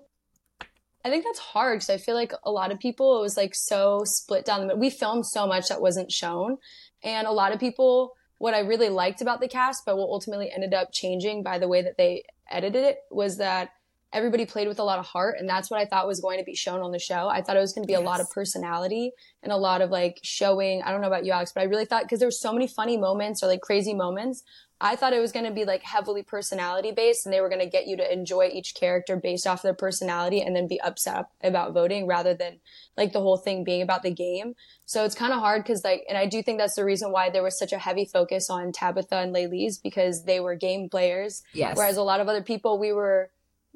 I think that's hard because I feel like a lot of people, it was like so split down the middle. We filmed so much that wasn't shown. And a lot of people, what I really liked about the cast, but what ultimately ended up changing by the way that they edited it was that everybody played with a lot of heart and that's what i thought was going to be shown on the show i thought it was going to be yes. a lot of personality and a lot of like showing i don't know about you alex but i really thought because there were so many funny moments or like crazy moments I thought it was going to be like heavily personality based and they were going to get you to enjoy each character based off their personality and then be upset about voting rather than like the whole thing being about the game. So it's kind of hard because like, and I do think that's the reason why there was such a heavy focus on Tabitha and Laylee's because they were game players. Yes. Whereas a lot of other people, we were,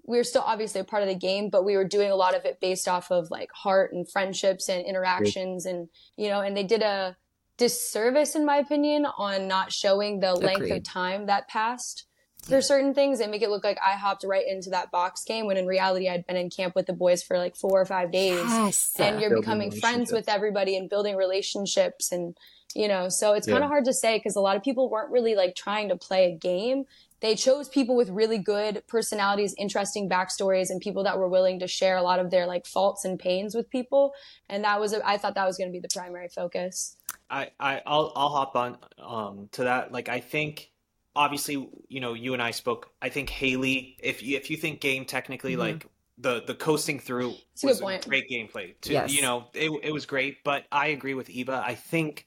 we were still obviously a part of the game, but we were doing a lot of it based off of like heart and friendships and interactions and, you know, and they did a, disservice, in my opinion, on not showing the length Agreed. of time that passed for certain things and make it look like I hopped right into that box game when in reality I'd been in camp with the boys for like four or five days. Yes. And you're becoming friends with everybody and building relationships and you know, so it's yeah. kind of hard to say because a lot of people weren't really like trying to play a game. They chose people with really good personalities, interesting backstories, and people that were willing to share a lot of their like faults and pains with people. And that was, I thought that was going to be the primary focus. I, I I'll I'll hop on um to that. Like I think obviously, you know, you and I spoke. I think Haley, if you if you think game technically mm-hmm. like the the coasting through That's was a, a great gameplay. To, yes. you know, it it was great, but I agree with Eva. I think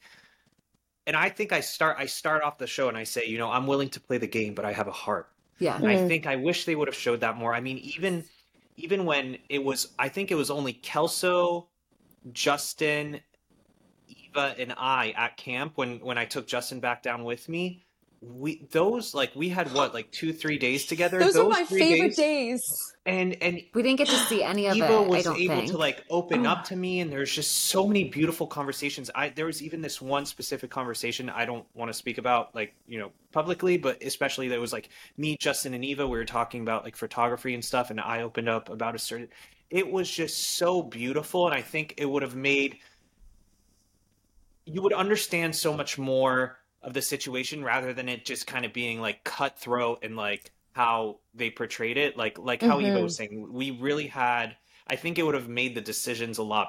and I think I start I start off the show and I say, you know, I'm willing to play the game, but I have a heart. Yeah. Mm-hmm. I think I wish they would have showed that more. I mean, even even when it was I think it was only Kelso, Justin, Eva and I at camp when when I took Justin back down with me, we those like we had what like two three days together. Those, those my favorite days, days, And and we didn't get to see any of Eva it. was able think. to like open oh. up to me, and there's just so many beautiful conversations. I there was even this one specific conversation I don't want to speak about like you know publicly, but especially that was like me, Justin, and Eva. We were talking about like photography and stuff, and I opened up about a certain. It was just so beautiful, and I think it would have made you would understand so much more of the situation rather than it just kind of being like cutthroat and like how they portrayed it like like how mm-hmm. Eva was saying we really had I think it would have made the decisions a lot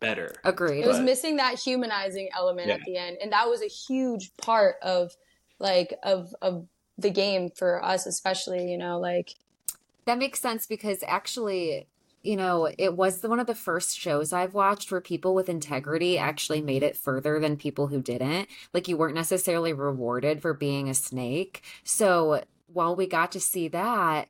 better. Agreed. It was missing that humanizing element yeah. at the end and that was a huge part of like of of the game for us especially, you know, like that makes sense because actually you know, it was one of the first shows I've watched where people with integrity actually made it further than people who didn't. Like, you weren't necessarily rewarded for being a snake. So, while we got to see that,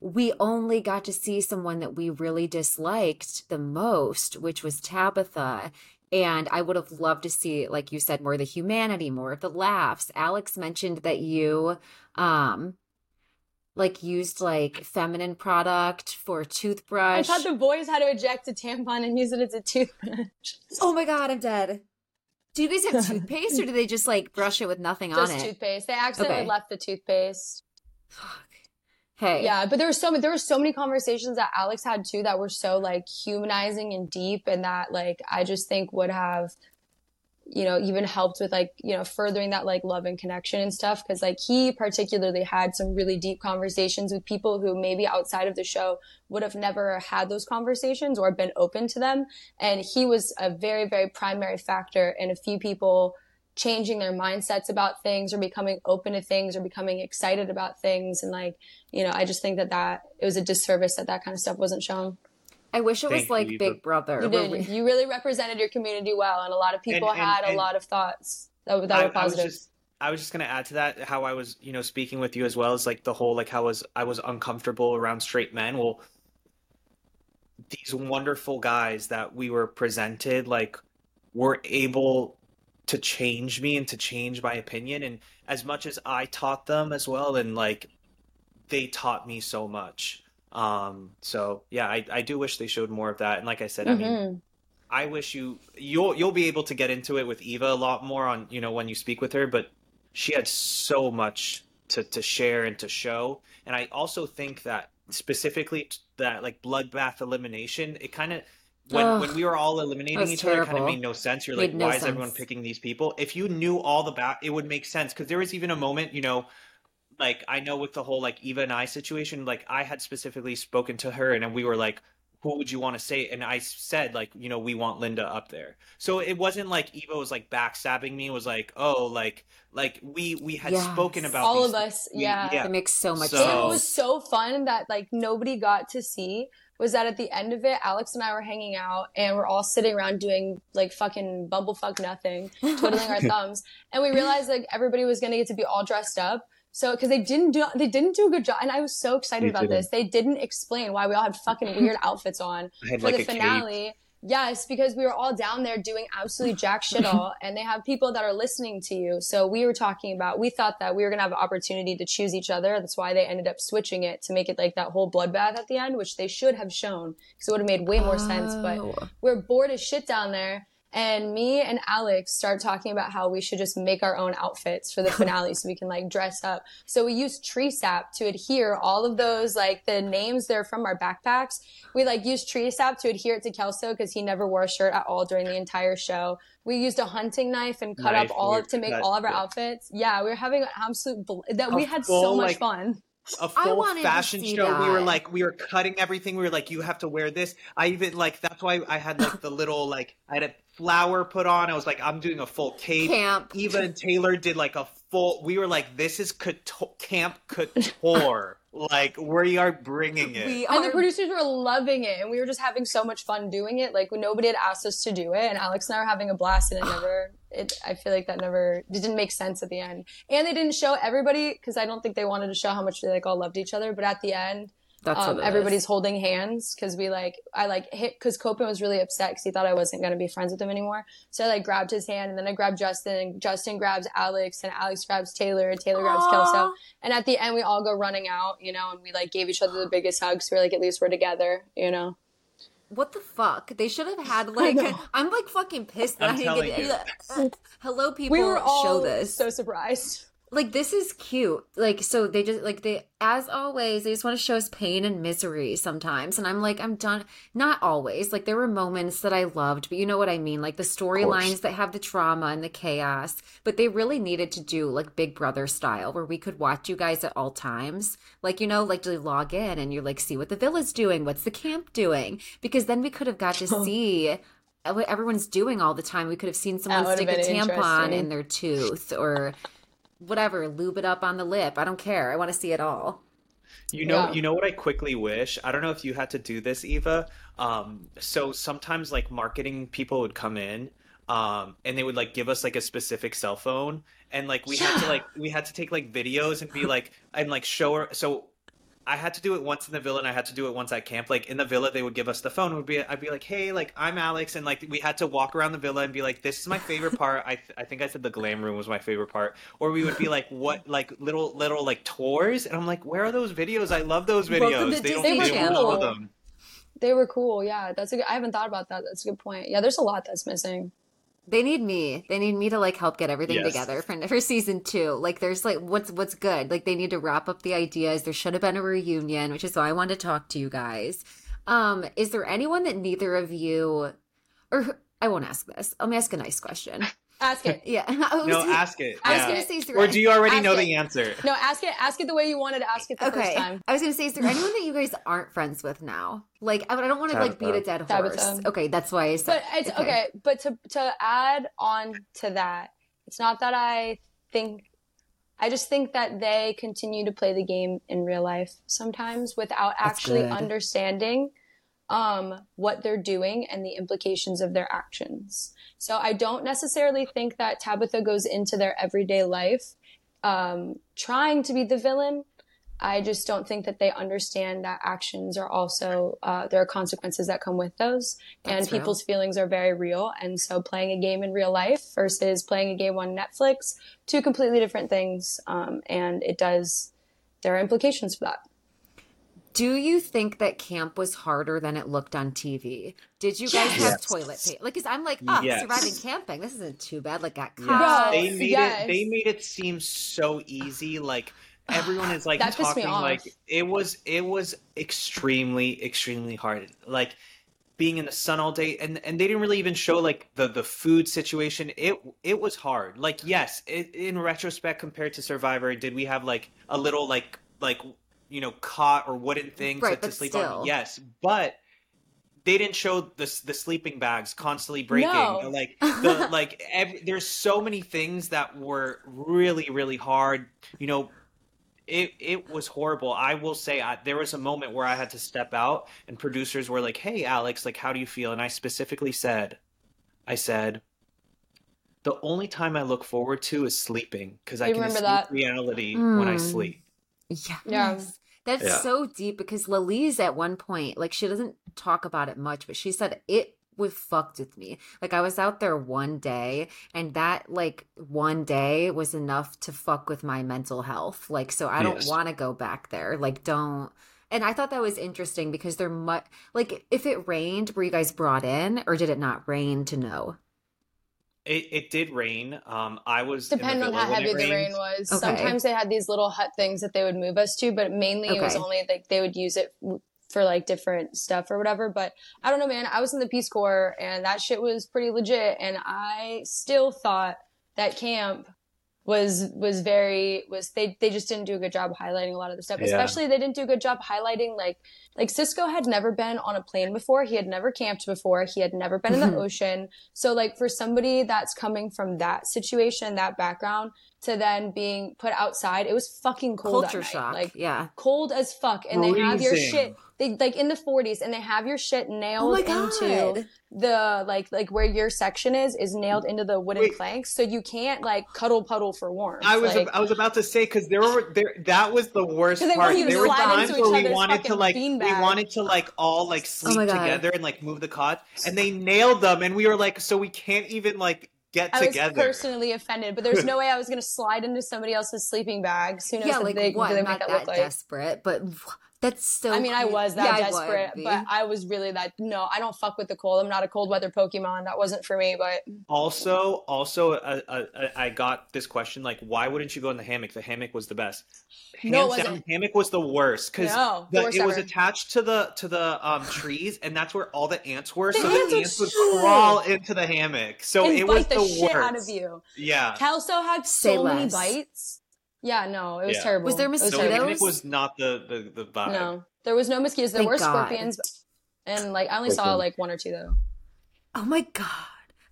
we only got to see someone that we really disliked the most, which was Tabitha. And I would have loved to see, like you said, more of the humanity, more of the laughs. Alex mentioned that you um like used like feminine product for toothbrush. I thought the boys had to eject a tampon and use it as a toothbrush. oh my god, I'm dead. Do you guys have toothpaste or do they just like brush it with nothing just on it? toothpaste. They accidentally okay. left the toothpaste. Fuck. Hey. Yeah, but there were so many, there were so many conversations that Alex had too that were so like humanizing and deep and that like I just think would have you know, even helped with like, you know, furthering that like love and connection and stuff. Cause like he particularly had some really deep conversations with people who maybe outside of the show would have never had those conversations or been open to them. And he was a very, very primary factor in a few people changing their mindsets about things or becoming open to things or becoming excited about things. And like, you know, I just think that that it was a disservice that that kind of stuff wasn't shown. I wish it Thank was like you, Big Brother. You did. We... You really represented your community well, and a lot of people and, and, had and a lot of thoughts that, that I, were positive. I was, just, I was just gonna add to that how I was, you know, speaking with you as well as like the whole like how was I was uncomfortable around straight men. Well, these wonderful guys that we were presented like were able to change me and to change my opinion and as much as I taught them as well and like they taught me so much um, so yeah, I, I do wish they showed more of that. And like I said, mm-hmm. I mean, mm-hmm. I wish you you'll you'll be able to get into it with Eva a lot more on you know when you speak with her, but she had so much to to share and to show. And I also think that specifically that like bloodbath elimination, it kind of when Ugh, when we were all eliminating each terrible. other, kind of made no sense. You're like, no why sense. is everyone picking these people? If you knew all the back, it would make sense because there was even a moment, you know, like I know with the whole like Eva and I situation, like I had specifically spoken to her and we were like, who would you want to say? And I said, like, you know, we want Linda up there. So it wasn't like Eva was like backstabbing me. It was like, oh, like, like we we had Yes. spoken about All of things. us, We- yeah. It makes so much So- sense. it was so fun that like nobody got to see was that at the end of it, Alex and I were hanging out and we're all sitting around doing like fucking bumblefuck nothing, twiddling our thumbs, and we realized like everybody was gonna get to be all dressed up. So because they didn't do they didn't do a good job, and I was so excited They about didn't. this. They didn't explain why we all had fucking weird outfits on for like the a cape. finale. Yes, because we were all down there doing absolutely jack shit all, and they have people that are listening to you. So we were talking about, we thought that we were gonna have an opportunity to choose each other. That's why they ended up switching it to make it like that whole bloodbath at the end, which they should have shown because it would have made way more sense. But Oh. we're bored as shit down there. And me and Alex start talking about how we should just make our own outfits for the finale so we can like dress up. So we use tree sap to adhere all of those, like the names they're from our backpacks. We like use tree sap to adhere it to Kelso because he never wore a shirt at all during the entire show. We used a hunting knife and cut Knife up all or to make all of our yeah. outfits. Yeah, we were having an absolute, bl- that A we had so much like, fun. a I full to fashion see show. We were like, we were cutting everything. We were like, you have to wear this. I even like that's why I had like the little like I had a flower put on. I was like, I'm doing a full cape. Camp. Eva and Taylor did like a full. We were like, this is couture, camp couture. like we are bringing it. We And the producers were loving it, and we were just having so much fun doing it. Like nobody had asked us to do it, and Alex and I were having a blast, and it never. It, I feel like that never. It didn't make sense at the end, and they didn't show everybody because I don't think they wanted to show how much they like all loved each other. But at the end, That's um, what everybody's is. holding hands because we like I like hit because Copen was really upset because he thought I wasn't gonna be friends with him anymore. So I like grabbed his hand, and then I grabbed Justin, and Justin grabs Alex, and Alex grabs Taylor, and Taylor grabs Kelso. And at the end, we all go running out, you know, and we like gave each other the biggest hugs. we're like, at least we're together, you know. What the fuck? They should have had like know. I'm like fucking pissed that I'm I didn't telling get Hello people We were all show this. so surprised. Like this is cute. Like so they just like they as always they just want to show us pain and misery sometimes and i'm like i'm done not always like there were moments that i loved but you know what i mean like the storylines that have the trauma and the chaos but they really needed to do like big brother style where we could watch you guys at all times like you know like to log in and you're like see what the villa's doing what's the camp doing because then we could have got to see what everyone's doing all the time. We could have seen someone stick a tampon in their tooth or whatever, lube it up on the lip. I don't care. I want to see it all. You know, Yeah. you know what I quickly wish. I don't know if you had to do this, Eva. Um, so sometimes like marketing people would come in, um, and they would like give us like a specific cell phone, and like we had to like we had to take like videos and be like and like show her. So I had to do it once in the villa, and I had to do it once at camp. Like in the villa, they would give us the phone. Would be I'd be like, hey, like I'm Alex, and like we had to walk around the villa and be like, this is my favorite part. I th- I think I said the glam room was my favorite part. Or we would be like, what like little little like tours, and I'm like, where are those videos? I love those videos. to They don't they don't Channel. show them. They were cool. Yeah, that's a good, I haven't thought about that. That's a good point. Yeah, there's a lot that's missing. They need me. They need me to like help get everything Yes. together for for season two. Like, there's like what's what's good. Like, they need to wrap up the ideas. There should have been a reunion, which is why I wanted to talk to you guys. Um, is there anyone that neither of you, or I won't ask this. Let me ask a nice question. Ask it. Yeah, I was, No, ask it. I was gonna say, is there Or do you already know it. the answer? No, ask it. Ask it the way you wanted to ask it the Okay, first time. I was gonna say, is there anyone that you guys aren't friends with now? Like, I, I don't want to like beat a dead horse. Tabitha. Okay, that's why I said. But it's okay. But to to add on to that, it's not that I think. I just think that they continue to play the game in real life sometimes without actually good. understanding um, what they're doing and the implications of their actions. So I don't necessarily think that Tabitha goes into their everyday life um, trying to be the villain. I just don't think that they understand that actions are also uh, there are consequences that come with those, and real. people's feelings are very real. And so, playing a game in real life versus playing a game on Netflix, two completely different things. Um, and it does there are implications for that. Do you think that camp was harder than it looked on TV? Did you guys have toilet paper? Like, cause I'm like, oh, Yes. surviving camping. This isn't too bad. Like, got Yes. caught. They made yes. it. They made it seem so easy. Like everyone is like That pissed me talking. off. Like it was. It was extremely, extremely hard. Like being in the sun all day, and and they didn't really even show like the the food situation. It it was hard. Like yes, it, in retrospect, compared to Survivor, did we have like a little like like you know cot or wooden things Right, to, to sleep still. on? Yes, but they didn't show the the sleeping bags constantly breaking. No. Like the like every, there's so many things that were really really hard. You know, it it was horrible. I will say I, there was a moment where I had to step out, and producers were like, "Hey, Alex, like, how do you feel?" And I specifically said, "I said." The only time I look forward to is sleeping because I You can escape that? reality when I Mm. sleep. Yes. That's Yeah. so deep because Lalise at one point, like she doesn't talk about it much, but she said it was fucked with me. Like I was out there one day and that like one day was enough to fuck with my mental health. Like so I don't want to go back there. Like don't and I thought that was interesting because there might like if it rained, were you guys brought in or did it not rain to know? It, it did rain. Um, I was in Depending on how heavy the rain was. Okay. Sometimes they had these little hut things that they would move us to, but mainly it was only like they would use it for like different stuff or whatever. But I don't know, man. I was in the Peace Corps and that shit was pretty legit. And I still thought that camp was was very was they they just didn't do a good job highlighting a lot of the stuff. Yeah. Especially they didn't do a good job highlighting like like Cisco had never been on a plane before. He had never camped before. He had never been in the mm-hmm. ocean. So like for somebody that's coming from that situation, that background, to then being put outside, it was fucking cold. Culture that night. shock. Like yeah. cold as fuck, and they have your shit. They like in the 40s, and they have your shit Oh nailed my into the like like where your section is is nailed into the wooden Wait. planks, so you can't like cuddle puddle for warmth. I was like, I was about to say because there were there that was the worst part. want There were slide times into where each we other's wanted to fucking like we wanted to like all like oh sleep my God. together and like move the cot, and they nailed them, and we were like, so we can't even like get I was personally offended, but there's no way I was gonna slide into somebody else's sleeping bag. So, you know, Yeah, like they, what? do they make not that that look like? desperate, but that's so. I mean, I was that Yeah, desperate, be. but I was really that. No, I don't fuck with the cold. I'm not a cold weather Pokemon. That wasn't for me. But Also, also, uh, uh, uh, I got this question like, why wouldn't you go in the hammock? The hammock was the best. Hands No, it down, wasn't. hammock was the worst because No, the worst it was attached to the to the um, trees, and that's where all the ants were. so ants the ants would shoot. crawl into the hammock. So and it bite was the, the, shit worst. out of you. Yeah. Kelso had Say so many less. bites. Yeah, no, it was Yeah. terrible. Was there It No, the mosquitoes? hammock was not the the the vibe. No, there was no mosquitoes. There Thank were God. scorpions, and like I only saw like one or two though. Oh my god.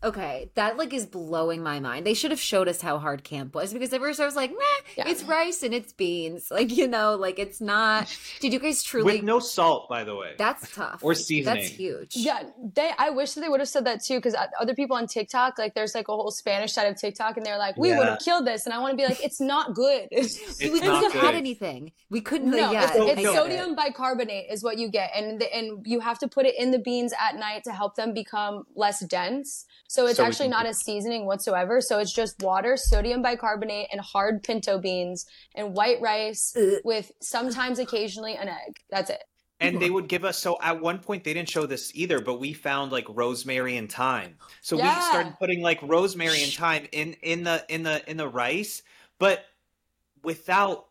Okay, that like is blowing my mind. They should have showed us how hard camp was because at first I was like, nah, Yeah. it's rice and it's beans. Like, you know, like it's not. Did you guys truly? With no salt, by the way. That's tough. Or seasoning. That's huge. Yeah, they. I wish that they would have said that too, because uh, other people on TikTok, like, there's like a whole Spanish side of TikTok, and they're like, "We Yeah. would have killed this," and I want to be like, "It's not good." we It's couldn't not have had good. anything. We couldn't. No, yeah, it's, it's I get sodium it. bicarbonate is what you get, and the, and you have to put it in the beans at night to help them become less dense. So it's So actually not a seasoning whatsoever. So it's just water, sodium bicarbonate, and hard pinto beans and white rice Ugh. with sometimes occasionally an egg. That's it. and they would give us so at one point they didn't show this either, but we found like rosemary and thyme. So Yeah. we started putting like rosemary and thyme in in the in the in the rice, but without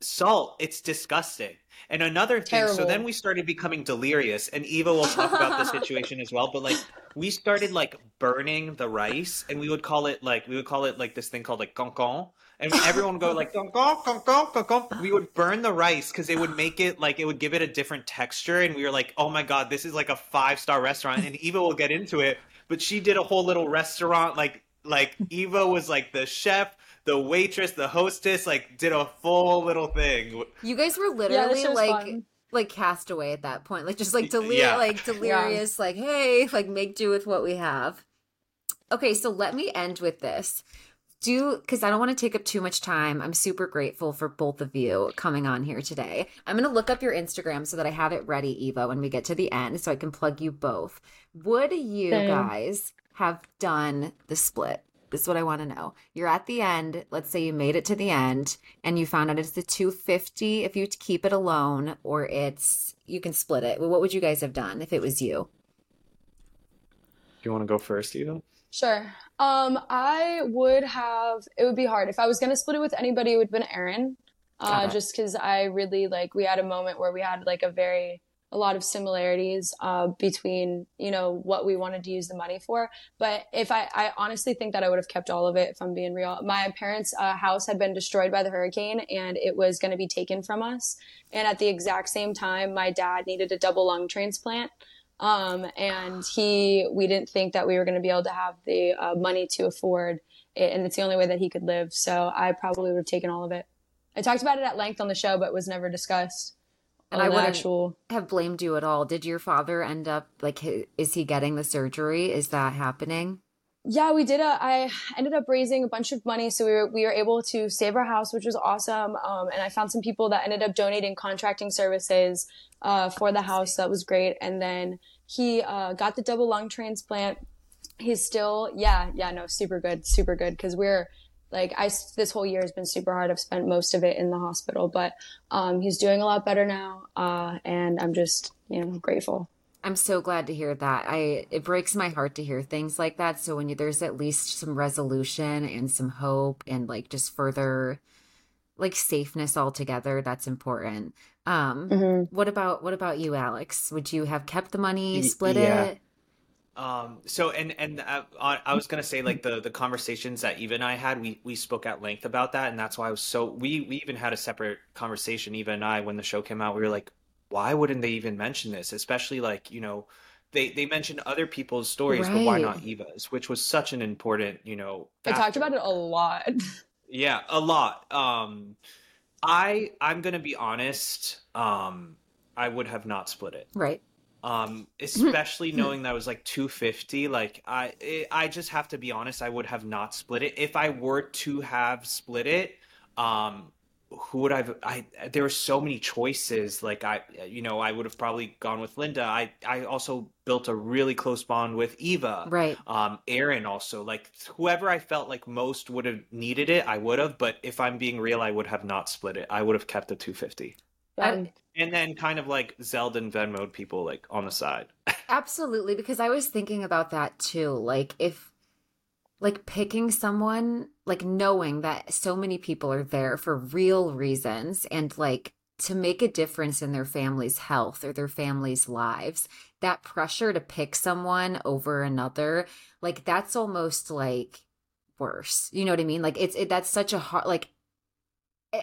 salt, it's disgusting. And another thing, so then we started becoming delirious, and Eva will talk about the situation as well. But like, we started like burning the rice, and we would call it like we would call it like this thing called like concon, and everyone would go like concon, concon, concon. We would burn the rice because it would make it like it would give it a different texture, and we were like, oh my god, this is like a five star restaurant. And Eva will get into it, but she did a whole little restaurant like like Eva was like the chef. The waitress, the hostess, like did a full little thing. You guys were literally shit was like fun. like castaway at that point. Like just like delir- Yeah. like delirious, like, hey, like make do with what we have. Okay, so let me end with this. Do because I don't want to take up too much time. I'm super grateful for both of you coming on here today. I'm gonna look up your Instagram so that I have it ready, Eva, when we get to the end, so I can plug you both. Would you Same. guys have done the split? This is what I want to know. You're at the end. Let's say you made it to the end and you found out it's the 250 if you keep it alone or it's you can split it. What would you guys have done if it was you? Do you want to go first, Eva? Sure. Um, I would have. It would be hard if I was gonna split it with anybody. It would have been Aaron, uh, Got it. just because I really like. We had a moment where we had like a very a lot of similarities uh, between you know what we wanted to use the money for. But if I, I honestly think that I would have kept all of it. If I'm being real, my parents' uh, house had been destroyed by the hurricane, and it was going to be taken from us. And at the exact same time, my dad needed a double lung transplant. Um, and he, we didn't think that we were going to be able to have the uh, money to afford it, and it's the only way that he could live. So I probably would have taken all of it. I talked about it at length on the show, but was never discussed. And I would actual... have blamed you at all. Did your father end up like? Is he getting the surgery? Is that happening? yeah, we did. A, I ended up raising a bunch of money, so we were we were able to save our house, which was awesome. Um, and I found some people that ended up donating contracting services uh, for the house. That was great. And then he uh, got the double lung transplant. He's still, yeah, yeah, no, super good, super good. Because we're like, I this whole year has been super hard. I've spent most of it in the hospital, but um, he's doing a lot better now, uh, and I'm just you know grateful. I'm so glad to hear that. I it breaks my heart to hear things like that. So when you, there's at least some resolution and some hope and like just further like safeness altogether, that's important. Um mm-hmm. what about what about you, Alex? Would you have kept the money, split yeah. it? Um, so and and uh, I was gonna say like the the conversations that Eva and I had, we we spoke at length about that, and that's why I was so we we even had a separate conversation. Eva and I, when the show came out, we were like, why wouldn't they even mention this? Especially like, you know, they they mentioned other people's stories, right. but why not Eva's, which was such an important, you know. Factor. I talked about it a lot. yeah, a lot. Um I I'm going to be honest, um I would have not split it. Right. Um especially knowing that was like 250, like I it, I just have to be honest, I would have not split it. If I were to have split it, um who would I've I there were so many choices like I you know I would have probably gone with Linda. I I also built a really close bond with Eva right. um Aaron also like whoever I felt like most would have needed it I would have but if I'm being real I would have not split it. I would have kept the 250 and, and then kind of like Zelle and Venmo people like on the side absolutely because I was thinking about that too like if like picking someone, like knowing that so many people are there for real reasons and like to make a difference in their family's health or their family's lives, that pressure to pick someone over another, like that's almost like worse. You know what I mean? Like it's it, that's such a hard like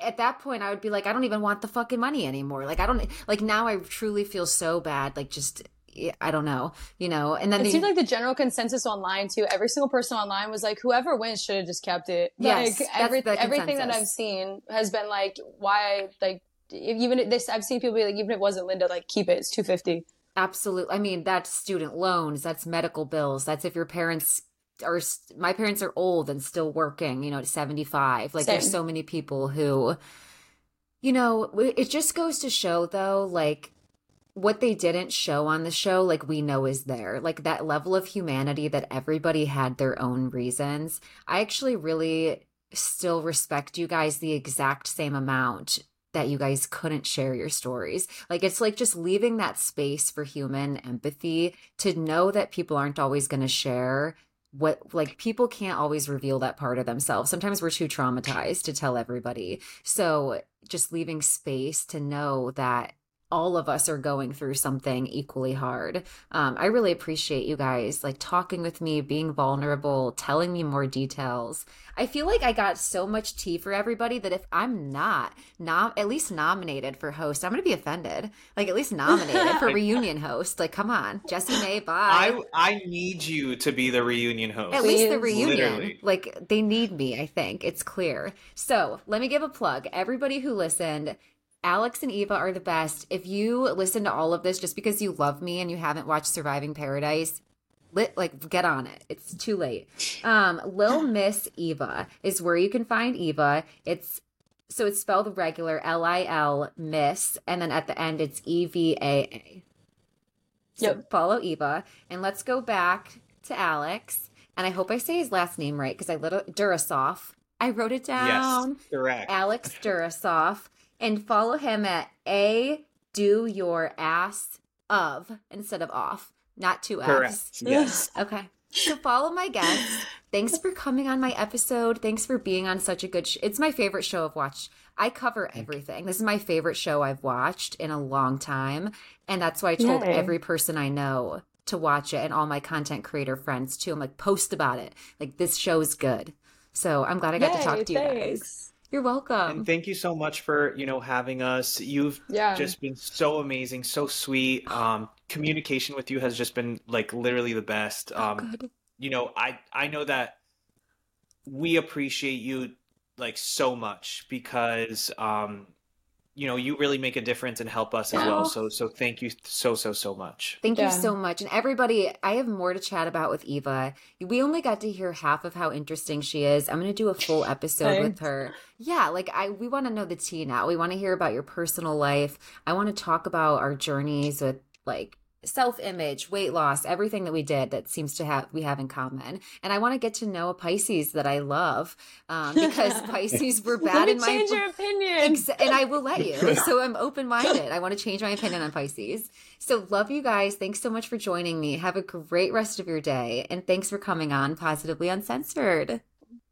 at that point I would be like I don't even want the fucking money anymore. Like I don't like now I truly feel so bad like just I don't know, you know. And then it the, seems like the general consensus online too. Every single person online was like, whoever wins should have just kept it. Yes, like every, everything that I've seen has been like, why? Like even this, I've seen people be like, even if it wasn't Linda, like keep it. It's two fifty. Absolutely. I mean, that's student loans. That's medical bills. That's if your parents are. My parents are old and still working. You know, at seventy five. Like Same. there's so many people who. You know, it just goes to show though, like what they didn't show on the show, like we know is there, like that level of humanity that everybody had their own reasons. I actually really still respect you guys the exact same amount that you guys couldn't share your stories. Like it's like just leaving that space for human empathy to know that people aren't always going to share what like people can't always reveal that part of themselves. Sometimes we're too traumatized to tell everybody. So just leaving space to know that all of us are going through something equally hard. Um, I really appreciate you guys like talking with me, being vulnerable, telling me more details. I feel like I got so much tea for everybody that if I'm not not at least nominated for host, I'm gonna be offended. Like at least nominated for reunion host. Like come on, Jesse May, bye. I I need you to be the reunion host. At least the reunion. Literally. Like they need me. I think it's clear. So let me give a plug. Everybody who listened Alex and Eva are the best. If you listen to all of this just because you love me and you haven't watched Surviving Paradise, lit like get on it. It's too late. Um, Lil Miss Eva is where you can find Eva. It's so it's spelled regular L I L Miss, and then at the end it's E V A A. So yep. follow Eva, and let's go back to Alex. And I hope I say his last name right because I little Dourassoff. I wrote it down. Yes, correct. Alex Dourassoff and follow him at a do your ass of instead of off, not two Correct. Yes. okay. So follow my guests. Thanks for coming on my episode. Thanks for being on such a good. Sh- it's my favorite show I've watched. I cover everything. This is my favorite show I've watched in a long time, and that's why I told Yay. every person I know to watch it, and all my content creator friends too. I'm like, post about it. Like this show is good. So I'm glad I got Yay, to talk to you thanks. guys. You're welcome. And thank you so much for, you know, having us. You've yeah. just been so amazing, so sweet. Um, communication with you has just been like literally the best. Oh, Um, good. you know, I I know that we appreciate you like so much because um, you know, you really make a difference and help us as Yeah. well. So so thank you so so so much. Thank Yeah. you so much. And everybody, I have more to chat about with Eva. We only got to hear half of how interesting she is. I'm going to do a full episode with her. Yeah, like I we want to know the tea now. We want to hear about your personal life. I want to talk about our journeys with like self-image, weight loss, everything that we did that seems to have we have in common. And I want to get to know a Pisces that I love um, because Pisces were Let bad me in my change your opinion. Ex- and I will let you. So I'm open minded. I want to change my opinion on Pisces. So love you guys. Thanks so much for joining me. Have a great rest of your day. And thanks for coming on Positively Uncensored.